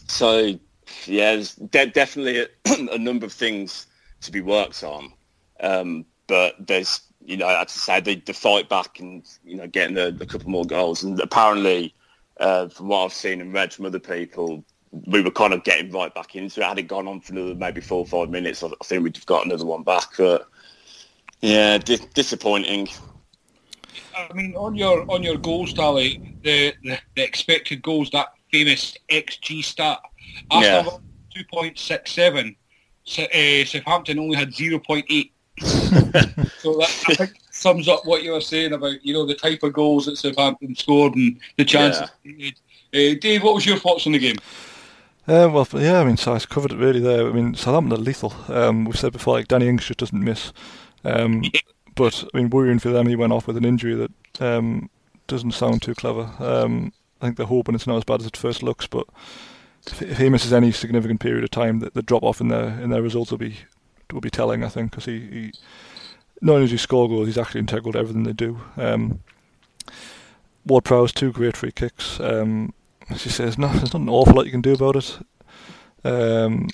so yeah, there's de- definitely a, a number of things to be worked on, um, but there's you know as I say the, the fight back and you know getting a, a couple more goals and apparently uh, from what I've seen and read from other people, we were kind of getting right back into it. Had it gone on for another maybe four or five minutes, I, I think we'd have got another one back. But yeah, di- disappointing. I mean, on your on your goals tally, the, the, the expected goals, that famous XG stat, Arsenal two point six seven. Uh, Southampton only had zero point eight. so that I think sums up what you were saying about you know the type of goals that Southampton scored and the chances. Yeah. Uh, Dave, what was your thoughts on the game? Uh, well, yeah, I mean, so I covered it really there. I mean, Southampton are lethal. Um, we've said before, like Danny Ings just doesn't miss. Um, Yeah. But I mean, worrying for them, he went off with an injury that um, doesn't sound too clever. Um, I think they're hoping it's not as bad as it first looks, but if, he misses any significant period of time, the, the drop off in their in their results will be will be telling. I think because he, he not only does he score goals, he's actually integral to everything they do. Um, Ward Prowse two great free kicks. Um, as you say, there's not there's not an awful lot you can do about it. Um,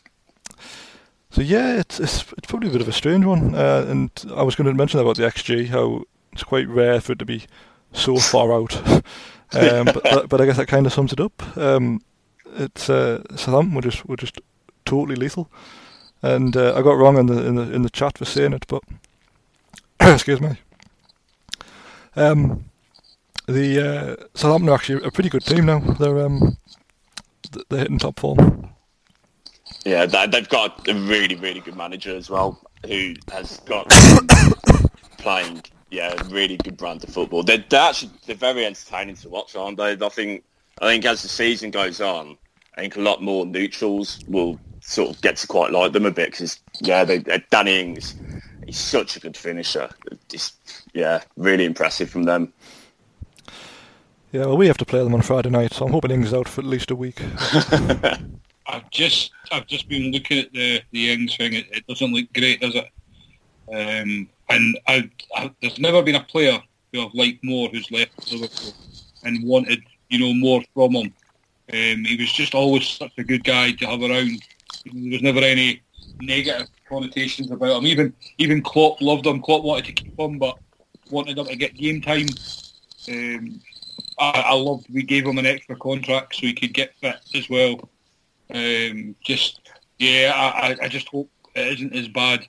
so yeah, it's, it's it's probably a bit of a strange one. Uh, and I was going to mention about the XG, how it's quite rare for it to be so far out. um, but, but but I guess that kind of sums it up. Um, it's uh, Southampton were just were just totally lethal, and uh, I got wrong in the in the in the chat for saying it, but excuse me. Um, the uh, Southampton are actually a pretty good team now. They're um, they're hitting top form. Yeah, they, they've got a really, really good manager as well, who has got playing, yeah, a really good brand of football. They're, they're actually they're very entertaining to watch, aren't they? I think I think as the season goes on, I think a lot more neutrals will sort of get to quite like them a bit because yeah, they, they, Danny Ings, he's such a good finisher. It's, yeah, really impressive from them. Yeah, well, we have to play them on Friday night, so I'm hoping Ings out for at least a week. I've just I've just been looking at the the Ings thing. It, it doesn't look great, does it? Um, and I, I, there's never been a player who I've liked more who's left Liverpool and wanted you know more from him. Um, he was just always such a good guy to have around. There was never any negative connotations about him. Even even Klopp loved him. Klopp wanted to keep him, but wanted him to get game time. Um, I, I loved we gave him an extra contract so he could get fit as well. Um, just yeah, I, I- I just hope it isn't as bad.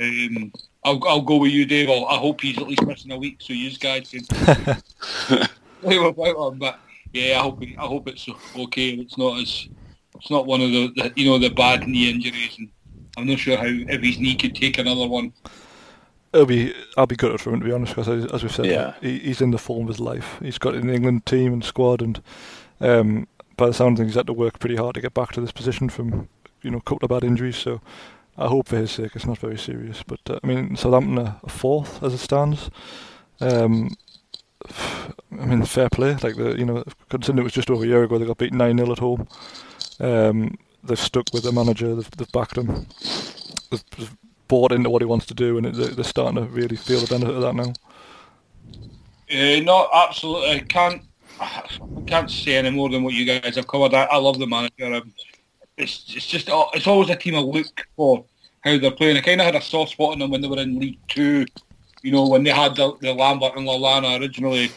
Um, I'll, I'll go with you, Dave. I'll, I hope he's at least missing a week so you guys can play without him. But yeah, I hope I hope it's okay. It's not as it's not one of the, the you know the bad knee injuries, and I'm not sure how if his knee could take another one. It'll be I'll be gutted for him to be honest, because as we've said, Yeah. he, he's in the form of his life. He's got an England team and squad, and um, by the sound of things, he's had to work pretty hard to get back to this position from you know a couple of bad injuries. So I hope for his sake it's not very serious. But uh, I mean, Southampton are fourth as it stands. Um, I mean, fair play. Like the you know, considering it was just over a year ago, they got beaten nine 0 at home. Um, they've stuck with their manager. They've, they've backed him. They've, bought into what he wants to do, and they're they're starting to really feel the benefit of that now. Uh, no, absolutely. I can't. I can't say any more than what you guys have covered. I, I love the manager. Um, it's it's just uh, it's always a team I look for how they're playing. I kind of had a soft spot on them when they were in League Two. You know, when they had the, the Lambert and Lallana originally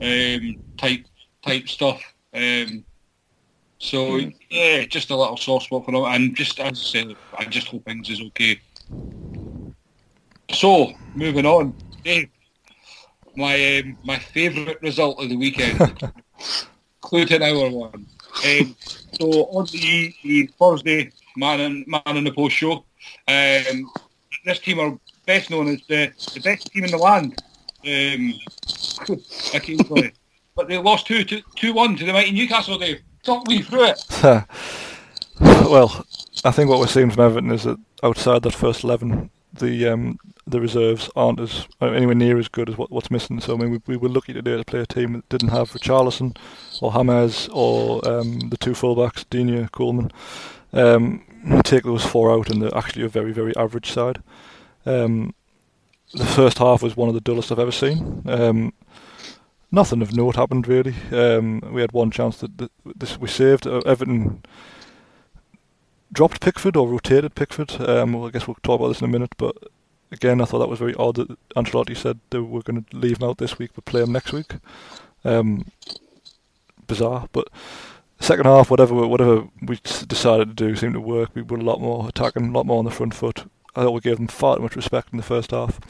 um, type type stuff. Um, so yeah, just a little soft spot for them. And just as I said, I just hope things is okay. So moving on, Dave my um, my favourite result of the weekend, Cluton Hour one. Um, so on the, the Thursday man in, man in the post show, um, this team are best known as the, the best team in the land. Um, occasionally, but they lost two two two one to one to the mighty Newcastle. Dave, talk me through it. well, I think what we're seeing from Everton is that outside that first eleven, the um, the reserves aren't as uh, anywhere near as good as what, what's missing. So I mean, we, we were lucky today to play a team that didn't have Richarlison or James or um, the two fullbacks, Digne, Coleman. Um, take those four out, and they're actually a very very average side. Um, the first half was one of the dullest I've ever seen. Um, nothing of note happened really. Um, we had one chance that, that this we saved. Uh, Everton dropped Pickford or rotated Pickford. Um, well, I guess we'll talk about this in a minute. But again, I thought that was very odd that Ancelotti said they were going to leave him out this week but play him next week. Um, bizarre, but second half, whatever whatever we decided to do seemed to work. We were a lot more attacking, a lot more on the front foot. I thought we gave them far too much respect in the first half.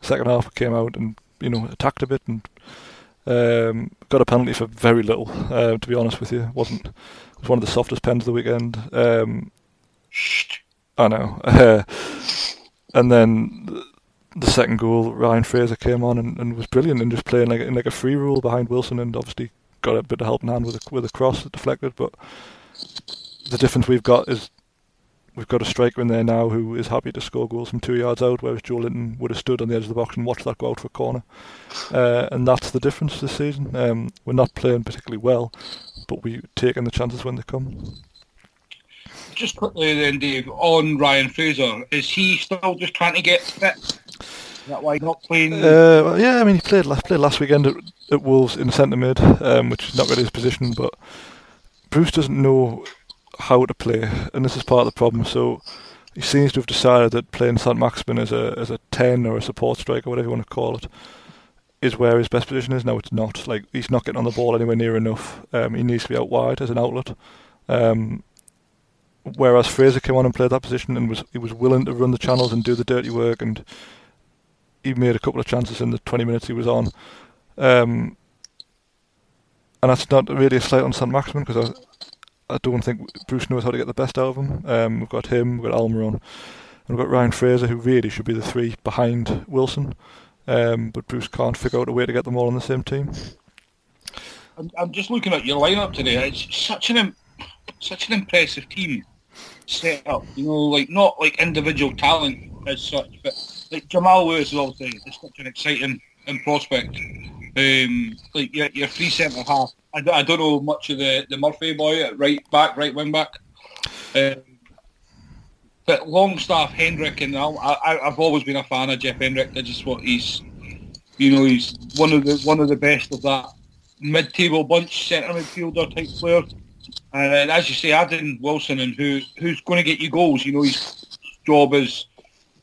Second half, we came out and you know attacked a bit and um, got a penalty for very little. Uh, to be honest with you, wasn't it was one of the softest pens of the weekend. Um, I know. And then the, second goal, Ryan Fraser came on and, and was brilliant and just playing like in like a free rule behind Wilson and obviously got a bit of helping hand with a, with a cross that deflected. But the difference we've got is we've got a striker in there now who is happy to score goals from two yards out, whereas Joelinton would have stood on the edge of the box and watched that go out for a corner. Uh, and that's the difference this season. Um, we're not playing particularly well, but we're taking the chances when they come. Just quickly then, Dave, on Ryan Fraser, is he still just trying to get fit? Is that why he's not playing? Uh, well, yeah, I mean, he played last, played last weekend at, at Wolves in the centre mid, um, which is not really his position, but Bruce doesn't know how to play, and this is part of the problem. So he seems to have decided that playing St Maximin as a as a ten or a support striker, whatever you want to call it, is where his best position is. No, it's not. Like he's not getting on the ball anywhere near enough. Um, he needs to be out wide as an outlet. Um, whereas Fraser came on and played that position and was he was willing to run the channels and do the dirty work and he made a couple of chances in the 20 minutes he was on. Um, and that's not really a slight on St Maximin because I, I don't think Bruce knows how to get the best out of him. Um, we've got him, we've got Almiron, and we've got Ryan Fraser, who really should be the three behind Wilson. Um, but Bruce can't figure out a way to get them all on the same team. I'm, I'm just looking at your lineup today. It's such an such an impressive team set up. You know, like not like individual talent as such, but like Jamal Lewis is is such an exciting prospect. Um, like your, your free centre half. I don't know much of the, the Murphy boy at right back, right wing back. Um, but Longstaff, Hendrick, and I, I, I've always been a fan of Jeff Hendrick. I just what he's, you know, he's one of the one of the best of that mid-table bunch, centre midfielder type player. And as you say, adding Wilson and who who's going to get you goals. You know, his job is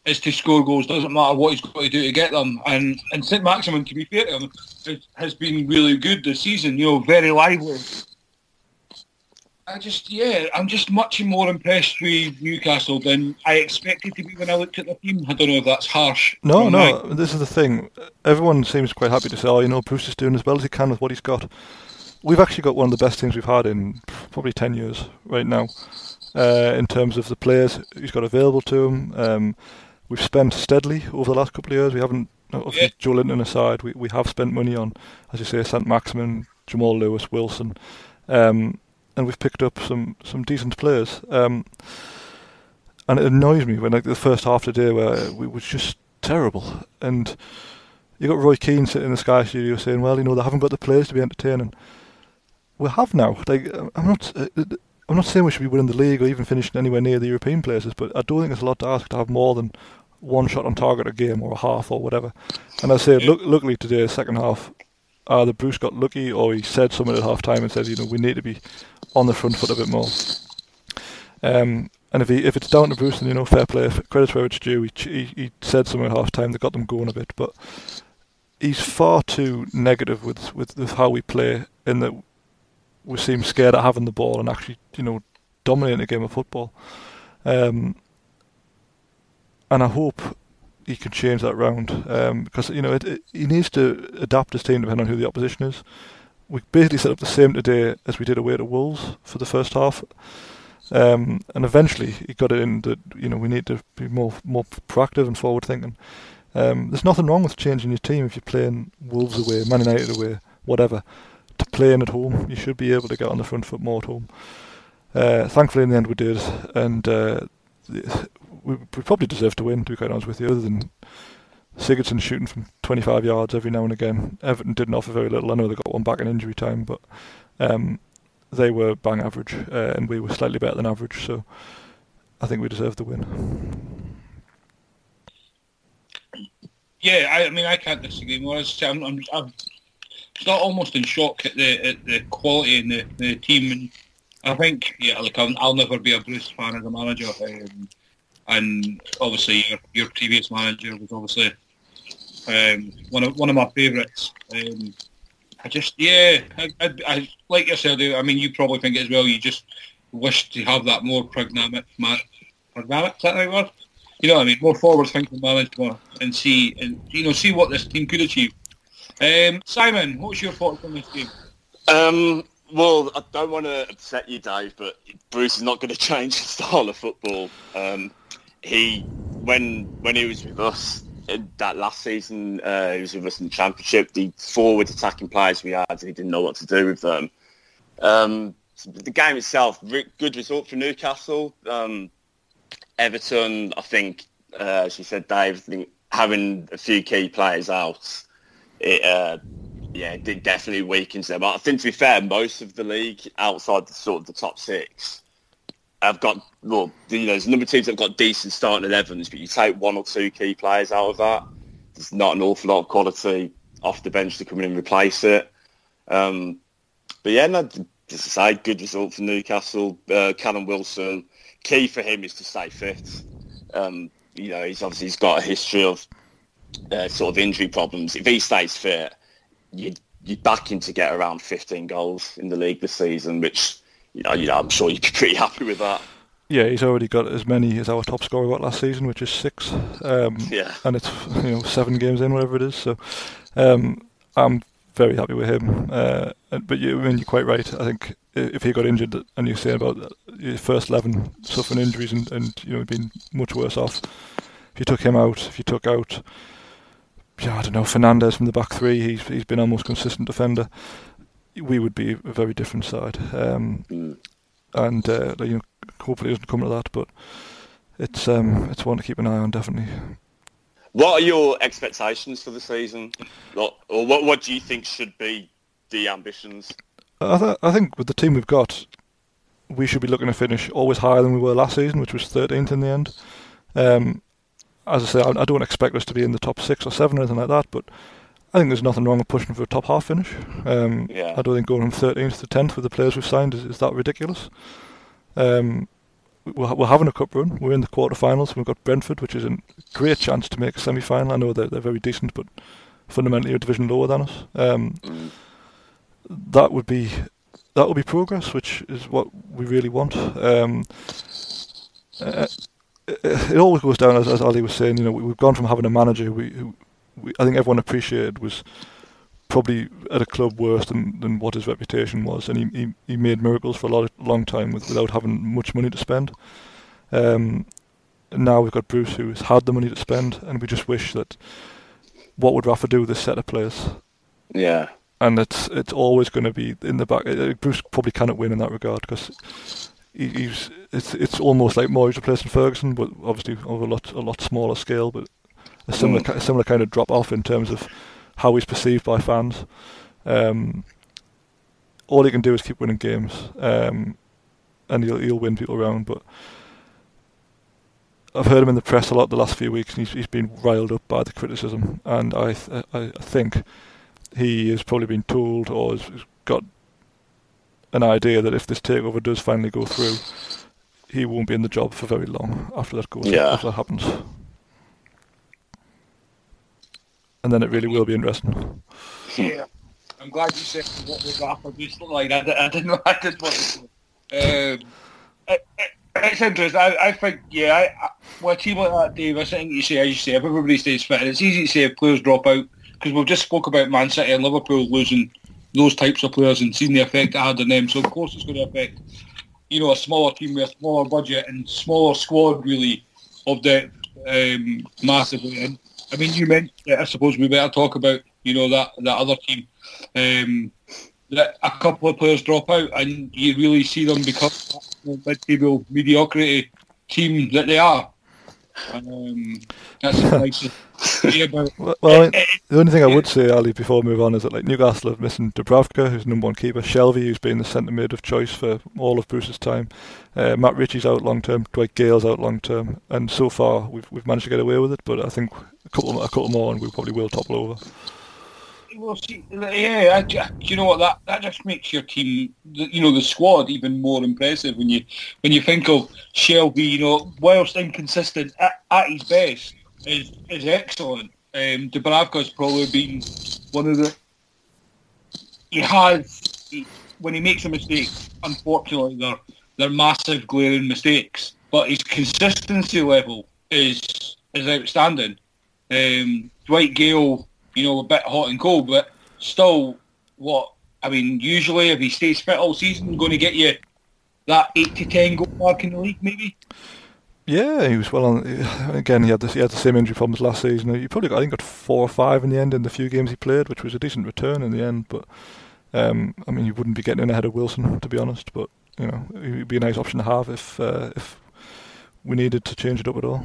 is to score goals. Doesn't matter what he's got to do to get them. And and St Maximin, to be fair to him, has, has been really good this season. You know, very lively. I just, yeah, I'm just much more impressed with Newcastle than I expected to be when I looked at the team. I don't know if that's harsh. No, no, this is the thing. Everyone seems quite happy to say, oh, you know, Bruce is doing as well as he can with what he's got. We've actually got one of the best teams we've had in probably 10 years right now uh, in terms of the players he's got available to him. Um, we've spent steadily over the last couple of years. We haven't, obviously, yeah. Joelinton aside, we, we have spent money on, as you say, St. Maximin, Jamal Lewis, Wilson. Um, and we've picked up some some decent players. Um, and it annoys me when like the first half of the day where we was just terrible, and you got Roy Keane sitting in the Sky Studio saying, "Well, you know, they haven't got the players to be entertaining." We have now. Like, I'm not. Uh, I'm not saying we should be winning the league or even finishing anywhere near the European places, but I don't think it's a lot to ask to have more than one shot on target a game or a half or whatever. And I say, look, luckily today, second half, either Bruce got lucky or he said something at half time and said, you know, we need to be on the front foot a bit more. Um, and if he if it's down to Bruce, then you know, fair play, credit where it's due. He, he, he said something at half time that got them going a bit, but he's far too negative with, with, with how we play in that we seem scared of having the ball and actually, you know, dominating a game of football. Um, and I hope he can change that round um, because you know it, it, he needs to adapt his team depending on who the opposition is we basically set up the same today as we did away to Wolves for the first half. Um, and eventually he got it in that you know we need to be more more proactive and forward thinking. Um, there's nothing wrong with changing your team if you're playing Wolves away, Man United away, whatever. To play playing at home, you should be able to get on the front foot more at home. Uh, thankfully, in the end, we did, and uh, we, we probably deserved to win. To be quite honest with you, other than Sigurdsson shooting from 25 yards every now and again. Everton didn't offer very little. I know they got one back in injury time, but um, they were bang average, uh, and we were slightly better than average. So I think we deserved the win. Yeah, I, I mean, I can't disagree more. I'm, I'm, I'm not almost in shock at the at the quality in the, the team, and I think, yeah, like I'll, I'll never be a Bruce fan as a manager, um, and obviously your, your previous manager was obviously um, one of one of my favourites. Um, I just yeah, I, I, I, like said. I mean, you probably think as well. You just wish to have that more pragmatic, pragmatic. Is that the right word? You know what I mean? More forward-thinking manager and see and you know see what this team could achieve. Um, Simon, what's your thoughts on this game? Um, well, I don't want to upset you, Dave, but Bruce is not going to change the style of football. Um, he, when when he was with us, that last season, uh, he was with us in the championship. The forward attacking players we had, he didn't know what to do with them. Um, the game itself, good result for Newcastle. Um, Everton, I think, uh, as you said, Dave, having a few key players out, it, uh, yeah, it did definitely weakens them. I think, to be fair, most of the league outside the sort of the top six have got well, you know, there's a number of teams that have got decent starting 11s, but you take one or two key players out of that, there's not an awful lot of quality off the bench to come in and replace it. Um, but yeah, no, just to say, good result for Newcastle. Uh, Callum Wilson, key for him is to stay fit. Um, you know, he's obviously he's got a history of uh, sort of injury problems. If he stays fit, you you back him to get around 15 goals in the league this season, which you know, you know, I'm sure you'd be pretty happy with that. Yeah, he's already got as many as our top scorer got last season, which is six. Um, yeah, and it's you know seven games in, whatever it is. So um, I'm very happy with him. Uh, but you, I mean, you're quite right. I think if he got injured, and you say about your first eleven suffering injuries, and, and you know been much worse off. If you took him out, if you took out, yeah, I don't know, Fernandez from the back three, he's he's been our most consistent defender we would be a very different side. Um, mm. And uh, you know, hopefully it doesn't come to that, but it's um, it's one to keep an eye on definitely. What are your expectations for the season, or what what do you think should be the ambitions? I, th- I think with the team we've got, we should be looking to finish always higher than we were last season, which was 13th in the end. Um, as I say, I, I don't expect us to be in the top six or seven or anything like that, but I think there's nothing wrong with pushing for a top half finish. Um, yeah. I don't think going from 13th to 10th with the players we've signed is, is that ridiculous. Um, we're, we're, having a cup run. We're in the quarterfinals. We've got Brentford, which is a great chance to make a semi-final. I know they're, they're very decent, but fundamentally a division lower than us. Um, mm. That would be that will be progress, which is what we really want. Um, uh, it, always goes down as, as Ali was saying. You know, we, have gone from having a manager we, who we, I think everyone appreciated was probably at a club worse than, than what his reputation was, and he, he, he made miracles for a lot of, long time with, without having much money to spend. Um, now we've got Bruce who has had the money to spend, and we just wish that what would Rafa do with this set of players? Yeah, and it's it's always going to be in the back. Uh, Bruce probably cannot win in that regard because he, he's it's it's almost like Moyes replacing Ferguson, but obviously over a lot a lot smaller scale, but a similar mm. a similar kind of drop off in terms of how he's perceived by fans. Um, all he can do is keep winning games, um, and he'll he'll win people around. But I've heard him in the press a lot the last few weeks, and he's he's been riled up by the criticism, and I th- I think he has probably been told or has got an idea that if this takeover does finally go through, he won't be in the job for very long after that goes yeah. after that happens. And then it really will be interesting. Yeah, I'm glad you said what was Rafa Bruce like. I, I didn't know. I didn't want to. Um, it, it, it's interesting. I, I think, yeah, I, I, with a team like that, Dave, I think you say, as you say, if everybody stays fit, it's easy to say if players drop out because we've just spoke about Man City and Liverpool losing those types of players and seeing the effect it had on them. So of course it's going to affect, you know, a smaller team with a smaller budget and smaller squad really of depth um, massively. And I mean, you mentioned, I suppose we better talk about, you know, that that other team. Um, that a couple of players drop out and you really see them become mid-table mediocrity team that they are. Um, that's nice well, well the only thing I would say, Ali, before we move on, is that like Newcastle are missing Dubravka, who's number one keeper, Shelvey, who's been the centre mid of choice for all of Bruce's time, uh, Matt Ritchie's out long term, Dwight Gayle's out long term, and so far we've we've managed to get away with it. But I think a couple a couple more, and we probably will topple over. Well, see, yeah, I, you know what? That that just makes your team, you know, the squad even more impressive when you when you think of Shelvey. You know, whilst inconsistent at, at his best, is is excellent. Um, Dubravka's probably been one of the. He has he, when he makes a mistake. Unfortunately, they're they're massive, glaring mistakes. But his consistency level is is outstanding. Um, Dwight Gayle, you know, a bit hot and cold, but still, what I mean, usually if he stays fit all season, going to get you that eight to ten goal mark in the league, maybe. Yeah, he was well on. Again, he had the, he had the same injury problems last season. He probably got, I think got four or five in the end in the few games he played, which was a decent return in the end. But um, I mean, you wouldn't be getting in ahead of Wilson, to be honest. But you know, he'd be a nice option to have if uh, if we needed to change it up at all.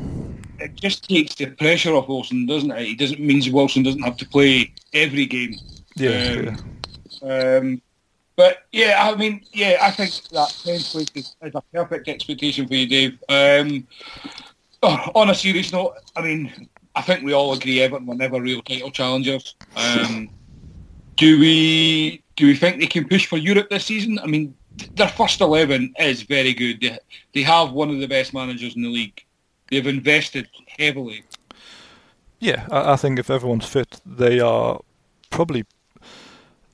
It just takes the pressure off Wilson, doesn't it? It doesn't mean Wilson doesn't have to play every game. Yeah. Um, yeah. Um, but yeah, I mean, yeah, I think that 10th place is, is, a perfect expectation for you, Dave. Um, oh, on a serious note, I mean, I think we all agree Everton were never real title challengers. Um, do we do we think they can push for Europe this season? I mean, their first eleven is very good. They, they have one of the best managers in the league. They've invested heavily. Yeah, I, I think if everyone's fit, they are probably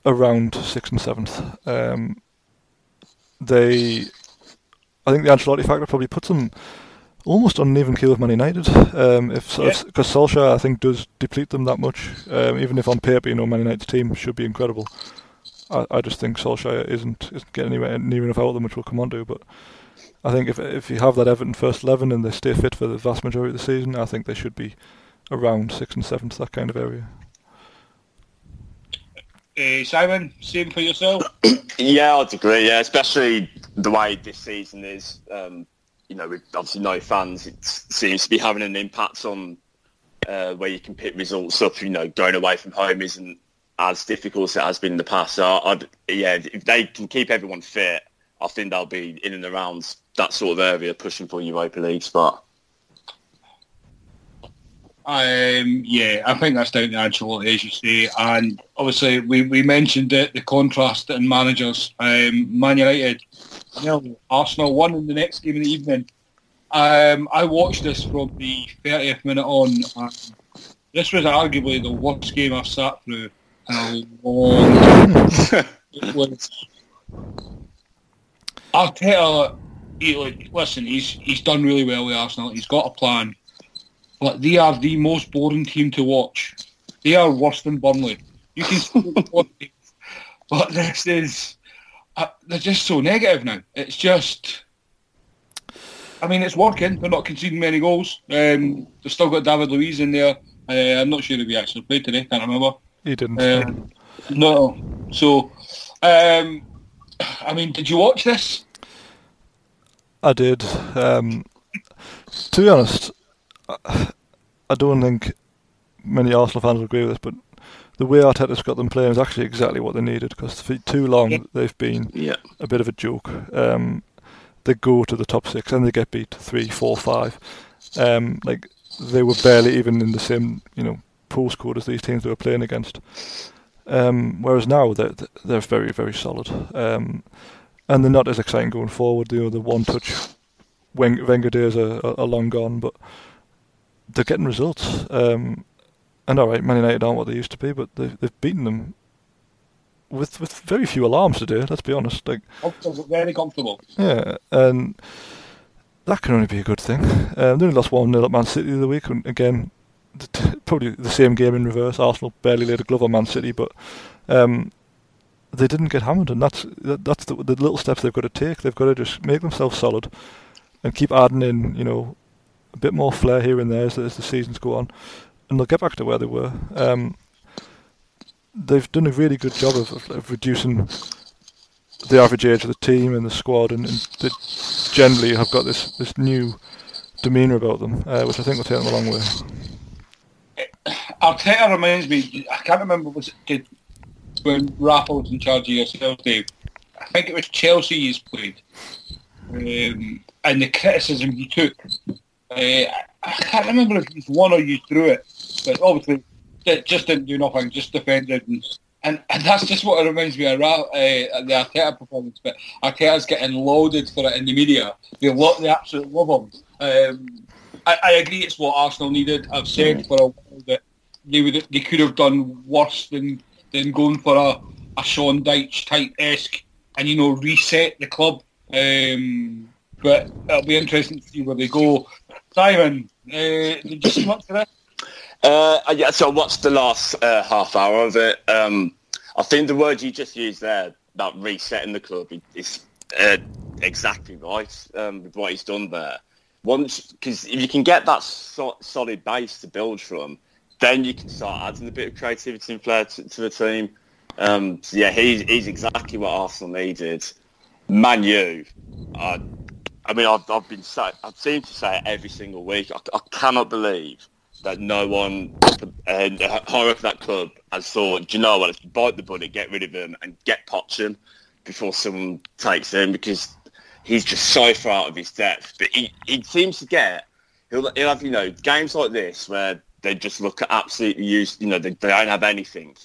around sixth and seventh. Um, they, I think the Ancelotti factor probably puts them almost on an even keel with Man United. Um, if because yeah. Solskjaer I think does deplete them that much. Um, even if on paper you know Man United's team should be incredible, I, I just think Solskjaer isn't isn't getting anywhere near enough out of them, which we'll come on to. But I think if if you have that Everton first eleven and they stay fit for the vast majority of the season, I think they should be around sixth and seventh, that kind of area. Uh, Simon, same for yourself. yeah, I'd agree. Yeah, especially the way this season is. Um, you know, with obviously no fans, it seems to be having an impact on uh, where you can pick results up. You know, going away from home isn't as difficult as it has been in the past. So, I'd, yeah, if they can keep everyone fit, I think they'll be in and around that sort of area, pushing for Europa League spot. Um, yeah, I think that's down to Ancelotti, as you say. And obviously, we, we mentioned it, the contrast in managers. Um, Man United, Arsenal won in the next game of the evening. Um, I watched this from the 30th minute on. This was arguably the worst game I've sat through in a long time. Arteta, he, like, listen, he's he's done really well with Arsenal. He's got a plan, but they are the most boring team to watch. They are worse than Burnley. You can see but this is uh, they're just so negative now. It's just. I mean, it's working. They're not conceding many goals. Um, they've still got David Luiz in there. Uh, I'm not sure if he actually played today. Can't remember. He didn't. Um, no. So, um, I mean, did you watch this? I did. Um, to be honest, I, I don't think many Arsenal fans would agree with this, but the way Arteta's got them playing is actually exactly what they needed because for too long Yeah. they've been Yeah. a bit of a joke. Um, they go to the top six and they get beat three, four, five. Um, like they were barely even in the same, you know, postcode as these teams they were playing against. Um, whereas now they're they're very, very solid, um, and they're not as exciting going forward. You know, the one-touch Wen- Wenger days are, are, are long gone, but they're getting results. Um, and all right, Man United aren't what they used to be, but they've they've beaten them with with very few alarms to today. Let's be honest. Like very comfortable. yeah, and that can only be a good thing. Um, they only lost 1 0 at Man City the other week, and again, probably the same game in reverse. Arsenal barely laid a glove on Man City, but um, they didn't get hammered, and that's that, that's the, the little steps they've got to take. They've got to just make themselves solid and keep adding in, you know, a bit more flair here and there as, as the seasons go on, and they'll get back to where they were. Um, they've done a really good job of, of, of reducing the average age of the team and the squad, and, and they generally have got this, this new demeanour about them, uh, which I think will take them a long way. Arteta reminds me. I can't remember was it did, when Rafa was in charge of yourself, Dave. I think it was Chelsea he's played, um, and the criticism he took. Uh, I can't remember if he's won or you threw it, but obviously it just didn't do nothing, just defended, and and, and that's just what it reminds me of uh, the Arteta performance. But Arteta's getting lauded for it in the media. They lo- they absolutely love him. Um, I, I agree, it's what Arsenal needed. I've said for a while that they would they could have done worse than than going for a, a Sean Dyche type esque and you know reset the club. Um, but it'll be interesting to see where they go. Simon, uh, did you see much of? Uh, yeah, so I watched the last uh, half hour of it. Um, I think the word you just used there about resetting the club is uh, exactly right um, with what he's done there. Once, because if you can get that so- solid base to build from, then you can start adding a bit of creativity and flair to, to the team. Um, so yeah, he's, he's exactly what Arsenal needed. Man U, uh, I mean, I've, I've been say, I've seemed to say it every single week. I, I cannot believe that no one uh, higher up that club has thought, do you know what, let's bite the bullet, get rid of him and get Pocham before someone takes him because he's just so far out of his depth. But he, he seems to get, he'll, he'll have, you know, games like this where they just look absolutely use, you know, they, they don't have anything.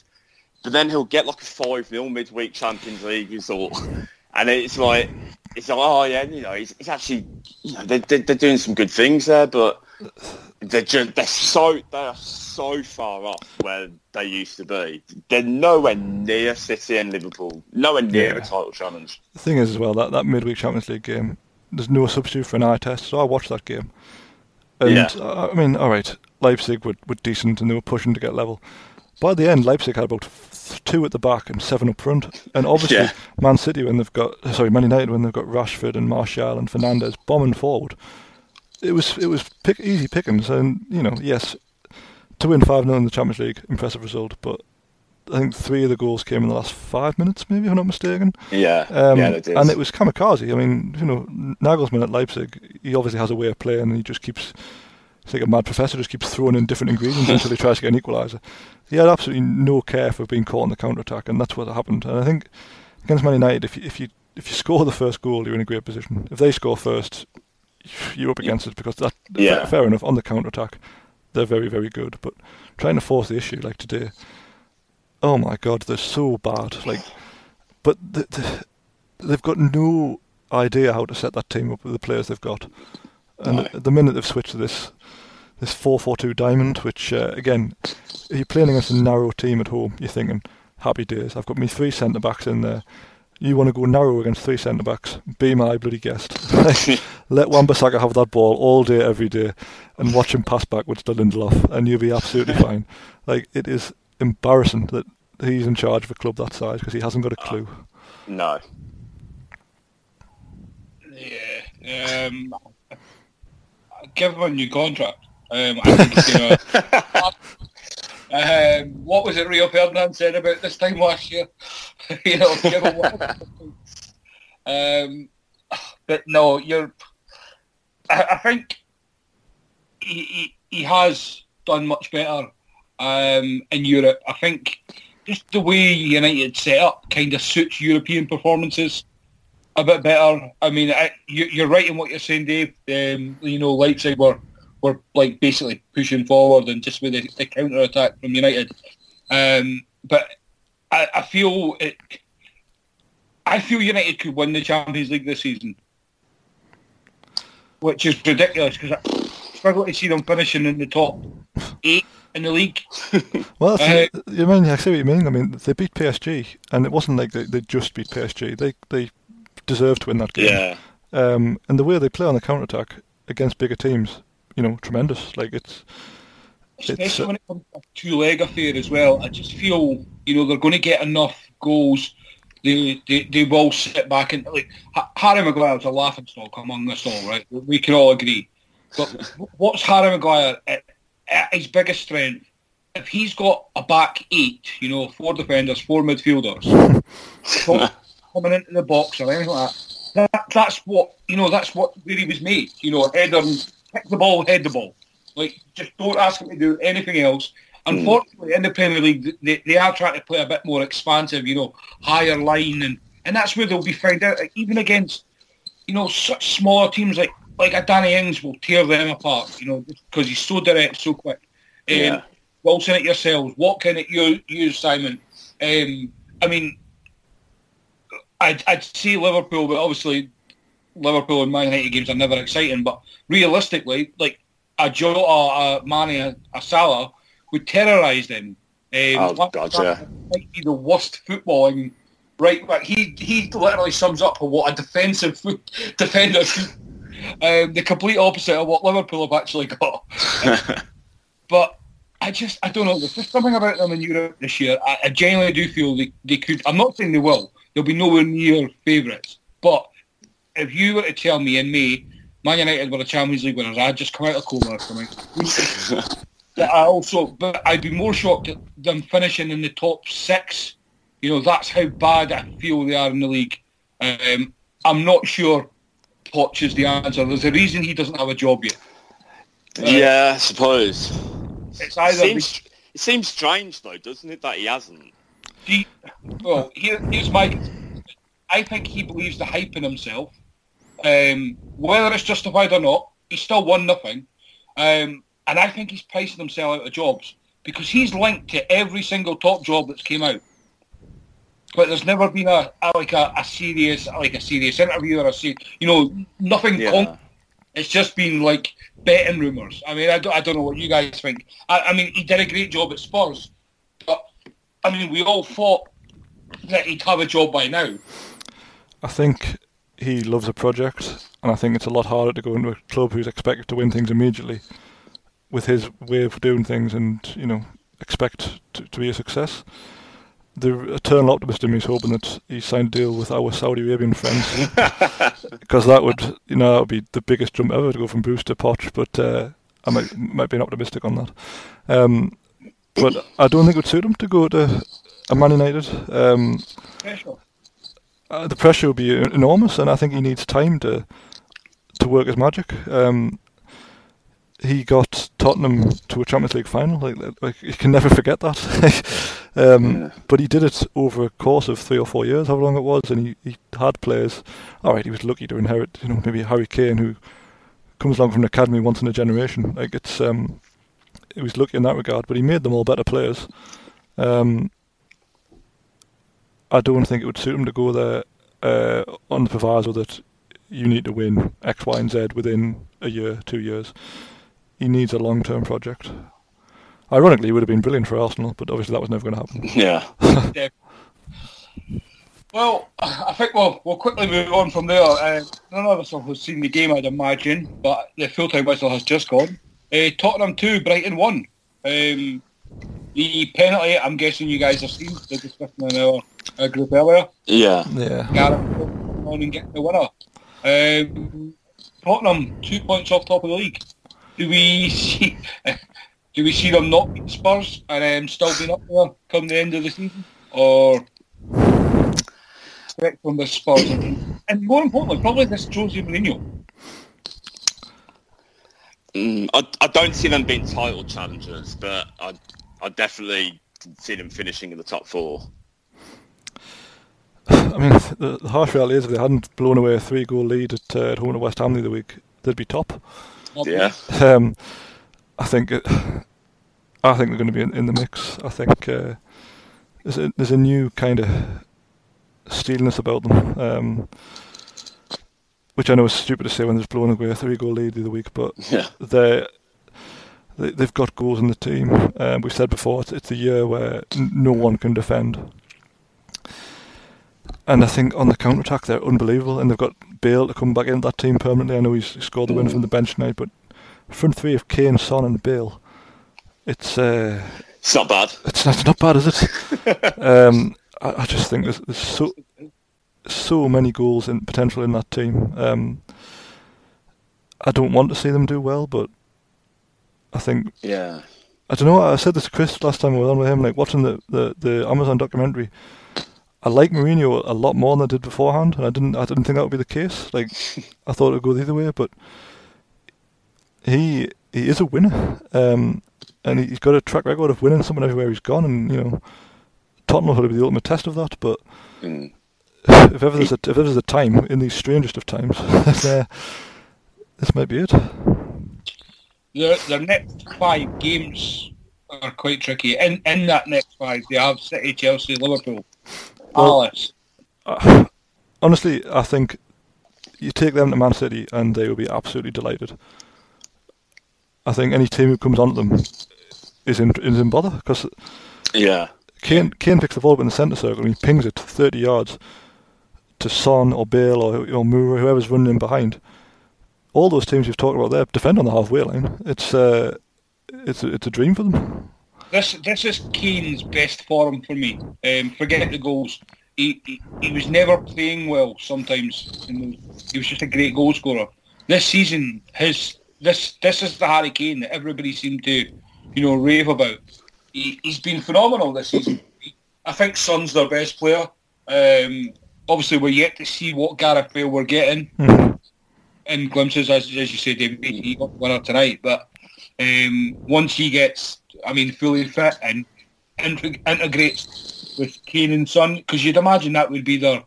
But then he'll get like a 5-0 midweek Champions League result. And it's like, it's like, oh yeah, you know, it's, he's actually, you know, they're, they're, they're doing some good things there, but they're just, they're so, they are so far off where they used to be. They're nowhere near City and Liverpool, nowhere near Yeah. a title challenge. The thing is, as well, that, that midweek Champions League game, there's no substitute for an eye test, so I watched that game. And, Yeah. uh, I mean, all right, Leipzig were, were decent and they were pushing to get level. By the end, Leipzig had about two at the back and seven up front. And obviously, Yeah. Man City, when they've got, sorry, Man United, when they've got Rashford and Martial and Fernandes bombing forward, it was it was pick, easy pickings. And, you know, yes, to win 5 0 in the Champions League, impressive result, but I think three of the goals came in the last five minutes, maybe, if I'm not mistaken. Yeah, Um, yeah, they did. and it was kamikaze. I mean, you know, Nagelsmann at Leipzig, he obviously has a way of playing, and he just keeps, he's like a mad professor, just keeps throwing in different ingredients until he tries to get an equaliser. He had absolutely no care for being caught on the counter attack, and that's what happened. And I think against Man United, if you, if you if you score the first goal, you're in a great position. If they score first, you're up against it because that Yeah. fair, fair enough on the counter attack, they're very very good. But trying to force the issue like today, oh my god, they're so bad. Like, but the, the, they've got no idea how to set that team up with the players they've got. And No. the, the minute they've switched to this this four four two diamond, which uh, again, if you're playing against a narrow team at home, you're thinking happy days. I've got me three centre backs in there. You want to go narrow against three centre backs? Be my bloody guest. Let Wan-Bissaka have that ball all day, every day, and watch him pass backwards to Lindelof, and you'll be absolutely fine. Like it is embarrassing that he's in charge of a club that size because he hasn't got a clue. No. Yeah. Um, give him a new contract. Um, I think, you know, um, what was it Rio Ferdinand said about this time last year? you know, um, but no, you're. I, I think he, he, he has done much better um, in Europe. I think just the way United set up kind of suits European performances a bit better. I mean, I, you, are right in what you're saying, Dave. Um, you know, Leipzig were were like basically pushing forward and just with the, the counter attack from United. Um, but I, I, feel it. I feel United could win the Champions League this season, which is ridiculous because I struggle to see them finishing in the top eight in the league. well, uh, you mean I see what you mean. I mean, they beat PSG, and it wasn't like they, they just beat PSG. They they deserved to win that game. Yeah. Um, and the way they play on the counter attack against bigger teams, you know, tremendous. Like it's. Especially it's, uh, when it comes to two leg affair as well. I just feel you know they're going to get enough goals. They, they, they will sit back and like Harry Maguire's a laughing stock among us all, right? We can all agree. But what's Harry Maguire at, at his biggest strength? If he's got a back eight, you know, four defenders, four midfielders, coming into the box or anything like that, that that's what you know. That's what where he was made. You know, header, pick the ball, head the ball. Like just don't ask him to do anything else. Hmm. Unfortunately, in the Premier League, they, they are trying to play a bit more expansive, you know, higher line, and, and that's where they'll be found out. Even against, you know, such smaller teams like like a Danny Ings will tear them apart, you know, because he's so direct, so quick. Um, yeah. Wilson at yourselves. What can it you use, Simon? Um, I mean, I'd, I'd say Liverpool, but obviously Liverpool and Man United games are never exciting. But realistically, like a Jota, a Mane, a Salah would terrorise them. Um, oh God, yeah. Might be the worst footballing. Right, but he he literally sums up what a defensive foot, defender um, the complete opposite of what Liverpool have actually got. but I just, I don't know. There's just something about them in Europe this year. I, I genuinely do feel they, they could. I'm not saying they will. They'll be nowhere near favourites. But if you were to tell me in May, Man United were the Champions League winners, I'd just come out of coma for me. I also, but I'd be more shocked at them finishing in the top six. You know, that's how bad I feel they are in the league. Um, I'm not sure Poch is the answer. There's a reason he doesn't have a job yet. Uh, yeah, I suppose. It's either it seems, it seems strange though, doesn't it, that he hasn't? He, well, here, here's my. I think he believes the hype in himself. Um, whether it's justified or not, he still won nothing. Um, and I think he's pricing himself out of jobs because he's linked to every single top job that's came out but there's never been a, a like a, a, serious like a serious interview or a serious, you know nothing. Yeah. it's just been like betting rumours. I mean, I don't, I don't know what you guys think. I, I mean, he did a great job at Spurs, but I mean, we all thought that he'd have a job by now. I think he loves a project, and I think it's a lot harder to go into a club who's expected to win things immediately with his way of doing things, and you know, expect to, to be a success the eternal optimist in me is hoping that he signed a deal with our Saudi Arabian friends because that would, you know, that would be the biggest jump ever to go from Bruce to Poch. But uh, I might might be optimistic on that. Um, but I don't think it would suit him to go to a Man United. Um, uh, the pressure will be enormous, and I think he needs time to to work his magic. Um, he got Tottenham to a Champions League final. Like, like you can never forget that. um, yeah. But he did it over a course of three or four years, however long it was, and he, he had players. All right, he was lucky to inherit, you know, maybe Harry Kane, who comes along from an academy once in a generation. Like it's, um, he was lucky in that regard, but he made them all better players. Um, I don't think it would suit him to go there uh, on the proviso that you need to win X, Y, and Z within a year, two years he needs a long-term project. Ironically, he would have been brilliant for Arsenal, but obviously that was never going to happen. Yeah. yeah. Well, I think we'll, we'll quickly move on from there. Uh, none of us have seen the game, I'd imagine, but the full-time whistle has just gone. Uh, Tottenham 2, Brighton 1. Um, the penalty, I'm guessing you guys have seen the discussion in our, our group earlier. Yeah. Yeah. Gareth on and get the winner. Um, Tottenham, two points off top of the league. Do we see do we see them not beat Spurs and um, still being up there come the end of the season? Or expect from the Spurs? And more importantly, probably this Jose Mourinho. Mm, I, I don't see them being title challengers, but I, I definitely see them finishing in the top four. I mean, the, the harsh reality is if they hadn't blown away a three-goal lead at, uh, at home to West Ham the other week, they'd be top. Yeah. Um, I think it, I think they're going to be in, in the mix. I think uh, there's a there's a new kind of steeliness about them, um, which I know is stupid to say when they've blown away a three-goal lead the other week, but Yeah. they they they've got goals in the team. Um, we've said before it's, it's a year where n- no one can defend. And I think on the counter attack they're unbelievable, and they've got Bale to come back into that team permanently. I know he's scored the win from the bench tonight, but front three of Kane, Son, and Bale, it's uh, It's not bad. it's not, it's not bad, is it? um, I, I just think there's, there's so so many goals in potential in that team. Um, I don't want to see them do well, but I think Yeah. I don't know. I said this to Chris last time we were on with him. Like watching the, the, the Amazon documentary, I like Mourinho a lot more than I did beforehand, and I didn't I didn't think that would be the case. Like I thought it would go the other way, but he he is a winner, um, and he's got a track record of winning someone everywhere he's gone. And you know, Tottenham will be the ultimate test of that. But Mm. if ever there's a if ever there's a time in these strangest of times, then, uh, this might be it. Their, their next five games are quite tricky. In in that next five, they have City, Chelsea, Liverpool, Well- Palace. Uh, honestly, I think you take them to Man City and they will be absolutely delighted. I think any team who comes on them is in is in bother because Yeah. Kane Kane picks the ball up in the centre circle and he pings it 30 yards to Son or Bale or or Moura, whoever's running in behind. All those teams you've talked about there defend on the halfway line. It's uh, it's a, it's a dream for them. This this is Kane's best form for me. Um, forget the goals. He, he he was never playing well. Sometimes he was just a great goal scorer. This season, his this this is the Harry Kane that everybody seemed to, you know, rave about. He, he's been phenomenal this season. I think Son's their best player. Um, obviously, we're yet to see what Gareth Bale we're getting Mhm. In glimpses, as, as you say, David, he got the winner tonight. But um, once he gets, I mean, fully fit and integrates with Kane and Son, because you'd imagine that would be their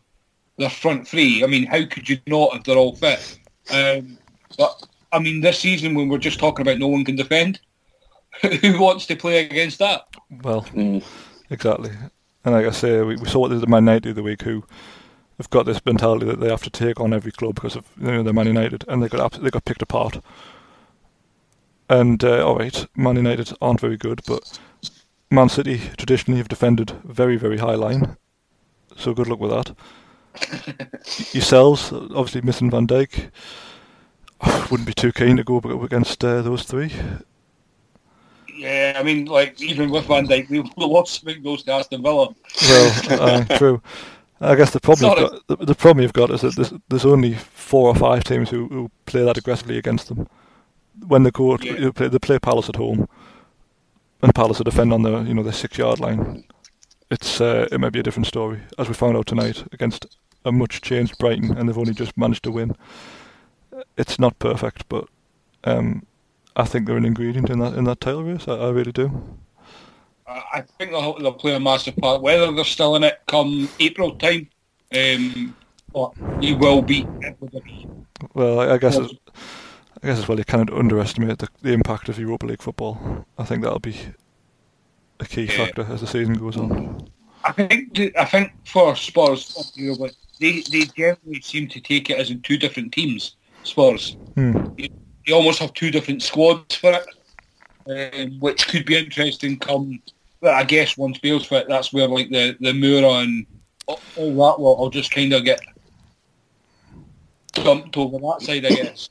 their front three. I mean, how could you not if they're all fit? Um, but I mean, this season when we're just talking about no one can defend, who wants to play against that? Well, Mm. Exactly. And like I say, we, we saw what they did at Man United the other week, who have got this mentality that they have to take on every club because of you know they're Man United, and they got they got picked apart. And uh, all right, Man United aren't very good, but Man City traditionally have defended very very high line. So good luck with that. Yourselves, obviously missing Van Dijk. Wouldn't be too keen to go up against uh, those three. Yeah, I mean, like even with Van Dijk, we lost big goals to Aston Villa. Well, uh, true. I guess the problem Sorry. you've got, the, the problem you've got is that there's, there's only four or five teams who, who play that aggressively against them. When they go, Yeah. they play, they play Palace at home, and Palace defend on the you know the six yard line. It's uh, it might be a different story, as we found out tonight against a much changed Brighton, and they've only just managed to win. It's not perfect, but um, I think they're an ingredient in that in that title race. I, I really do. I I think they'll, they'll play a massive part. Whether they're still in it come April time, um, but he will beat everybody. Well, I, I guess it's, I guess as well you cannot underestimate the, the impact of Europa League football. I think that'll be a key Yeah. factor as the season goes on. I think I think for Spurs, you know, but they they generally seem to take it as in two different teams. Spurs, Hmm. they almost have two different squads for it, um, which could be interesting. Come, well, I guess once Bale's fit, that's where like the the Moura and all that lot will just kind of get dumped over that side, I guess.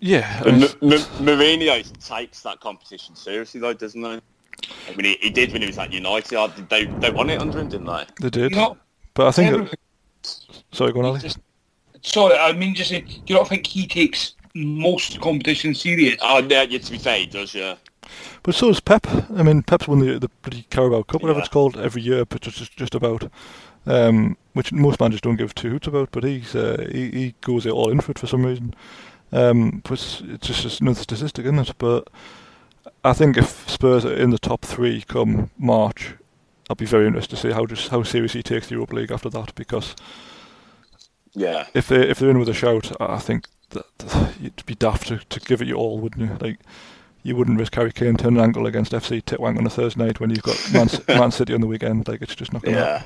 Yeah, I But mean, M- M- Mourinho takes that competition seriously, though, doesn't he? I mean, he, he did when he was at United. Uh, They they won it under him, didn't they? they did. You know, but I think. everything- sorry, go on, Ali. just, sorry, I mean, just say, do you not think he takes most competition serious? Oh, yeah, yeah, to be fair, he does, yeah. But so does Pep. I mean, Pep's won the the bloody Carabao Cup, whatever Yeah. it's called, every year, but just just, about. Um, which most managers don't give two hoots about, but he's uh, he, he goes all in for it for some reason. Um, but it's it's just, just another statistic, isn't it? But I think if Spurs are in the top three come March, I'll be very interested to see how just how serious he takes the Europa League after that. Because Yeah. if they if they're in with a shout, I I think that, that you'd be daft to, to give it your all, wouldn't you? Like you wouldn't risk Harry Kane turning an ankle against FC Titwank on a Thursday night when you've got Man, Man City on the weekend. Like it's just not going to Yeah.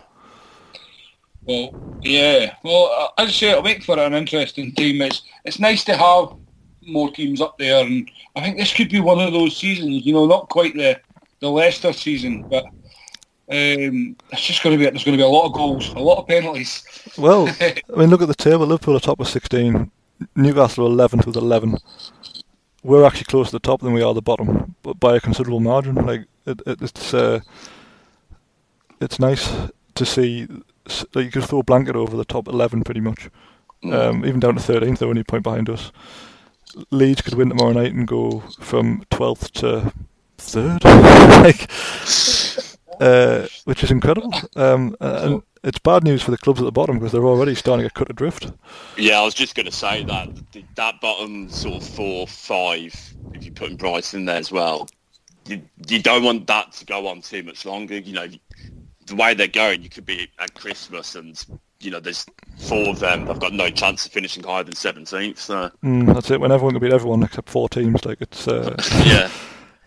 Well, yeah. Well, I- I'd say it'll make for an interesting team. It's it's nice to have more teams up there, and I think this could be one of those seasons. You know, not quite the the Leicester season, but um, it's just going to be there's going to be a lot of goals, a lot of penalties. Well, I mean, look at the table. Liverpool are top with 16. Newcastle are 11th with 11. We're actually closer to the top than we are the bottom, but by a considerable margin. Like it, it, it's uh, it's nice to see. Like you could throw a blanket over the top 11 pretty much, um, even down to 13th. They're only a point behind us. Leeds could win tomorrow night and go from 12th to third, like, uh, which is incredible. Um, and it's bad news for the clubs at the bottom because they're already starting to get cut adrift. Yeah, I was just going to say that that bottom sort of four, five, if you put in Brighton in there as well, you, you don't want that to go on too much longer. You know, the way they're going, you could be at Christmas and, you know, there's four of them. They've got no chance of finishing higher than 17th. So, Mm, that's it. When everyone can beat everyone except four teams, like it's. Uh, yeah.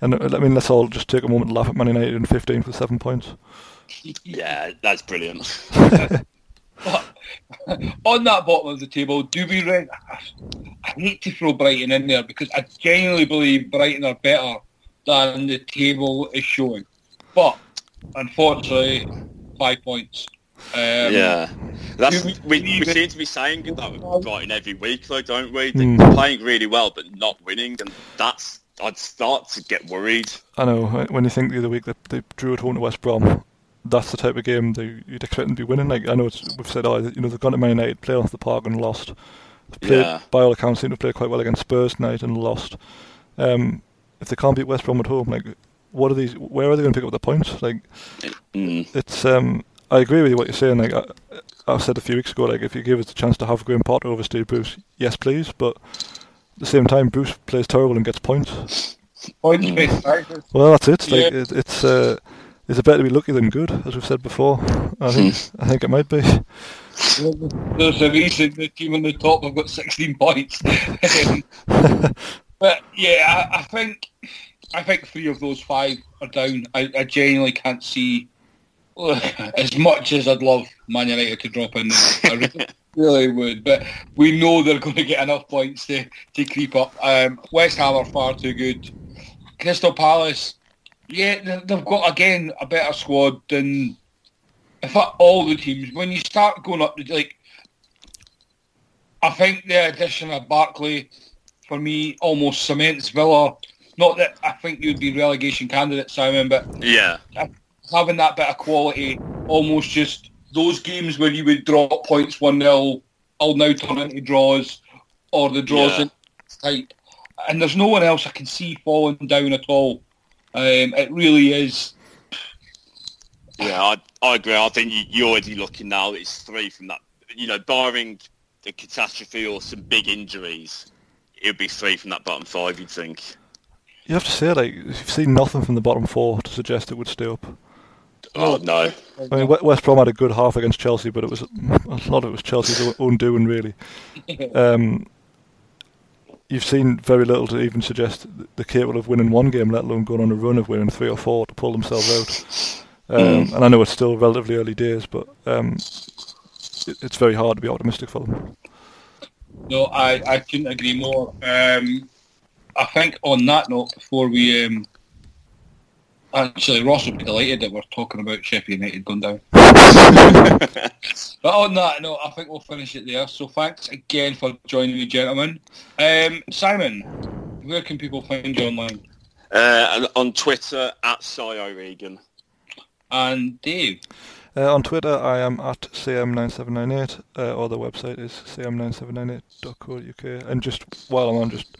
and uh, I mean, let's all just take a moment to laugh at Man United in 15 for seven points. Yeah, that's brilliant. On that bottom of the table, do we? Re- I hate to throw Brighton in there because I genuinely believe Brighton are better than the table is showing, but unfortunately, five points. Um, yeah. That's, we, we we seem to be saying that with Brighton every week, though, don't we? They're Mm. playing really well, but not winning, and that's... I'd start to get worried. I know when you think the other week that they drew at home to West Brom, that's the type of game they, you'd expect them to be winning. Like I know it's, we've said, oh, you know, they've gone to Man United, played off the park and lost. They've played, Yeah. By all accounts, seem to play quite well against Spurs tonight and lost. Um, if they can't beat West Brom at home, like what are these? Where are they going to pick up the points? Like Mm. it's. Um, I agree with you what you're saying. Like I, I said a few weeks ago, like if you give us the chance to have Graham Potter over Steve Bruce, yes, please. But at the same time, Bruce plays terrible and gets points. Points based. Well, that's it. Like Yeah. it, it's uh, it's better to be lucky than good, as we've said before. I think I think it might be. There's a reason the team on the top have got 16 points. but yeah, I, I think I think three of those five are down. I, I genuinely can't see as much as I'd love Man United to drop in. there. I really, really would, but we know they're going to get enough points to, to creep up. Um, West Ham are far too good. Crystal Palace, yeah, they- they've got again a better squad than fact, all the teams, when you start going up, like, I think the addition of Barkley, for me, almost cements Villa. Not that I think you'd be relegation candidates, Simon, but Yeah. having that bit of quality, almost just those games where you would drop points 1-0, I'll now turn into draws, or the draws Yeah. in tight. And there's no one else I can see falling down at all. Um, it really is Yeah, I, I agree. I think you, you're already looking now. It's three from that. You know, barring a catastrophe or some big injuries, it would be three from that bottom five. You'd think. You have to say like you've seen nothing from the bottom four to suggest it would stay up. Oh no. I mean, West Brom had a good half against Chelsea, but it was a lot of it was Chelsea's own doing really. Um, you've seen very little to even suggest they're capable of winning one game, let alone going on a run of winning three or four to pull themselves out. Um, And I know it's still relatively early days, but um, it, it's very hard to be optimistic for them. No, I, I couldn't agree more. Um, I think on that note, before we um, Actually, Ross would be delighted that we're talking about Sheffield United going down. but on that note, I think we'll finish it there. So thanks again for joining me, gentlemen. Um, Simon, where can people find you online? Uh, on Twitter at Cy Regan. And Dave. Uh, on Twitter, I am at cm9798, uh, or the website is cm9798.co.uk. And just while I'm on, just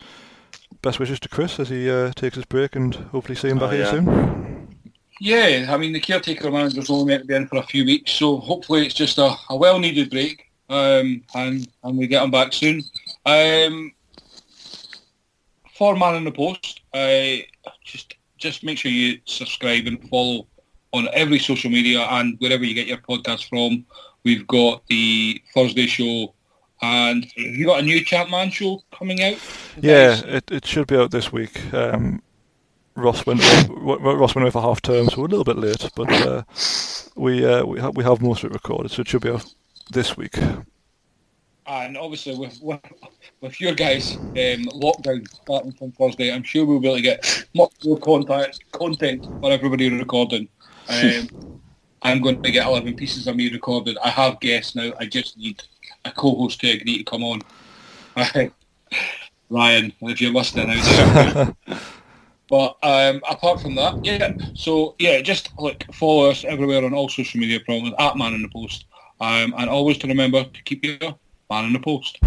best wishes to Chris as he uh, takes his break, and hopefully see him back Oh, here yeah. soon. Yeah, I mean, the caretaker manager's only meant to be in for a few weeks, so hopefully it's just a, a well-needed break, um, and, and we get him back soon. Um, for Man in the Post, uh, just just make sure you subscribe and follow on every social media and wherever you get your podcast from. We've got the Thursday show, and you got a new Champman show coming out. Yeah, it, it should be out this week. Um, Ross went w- w- Ross went away for half term, so we're a little bit late, but uh, we uh, we, ha- we have most of it recorded, so it should be out this week. And obviously, with with, with your guys' um, lockdown starting from Thursday, I'm sure we'll be able to get much more contact, content for everybody recording. Um, I'm going to get 11 pieces of me recorded. I have guests now. I just need a co-host to agree to come on. Ryan, if you're listening out there. But um, apart from that, yeah. So yeah, just like follow us everywhere on all social media platforms at Man in the Post, um, and always to remember to keep your man in the post.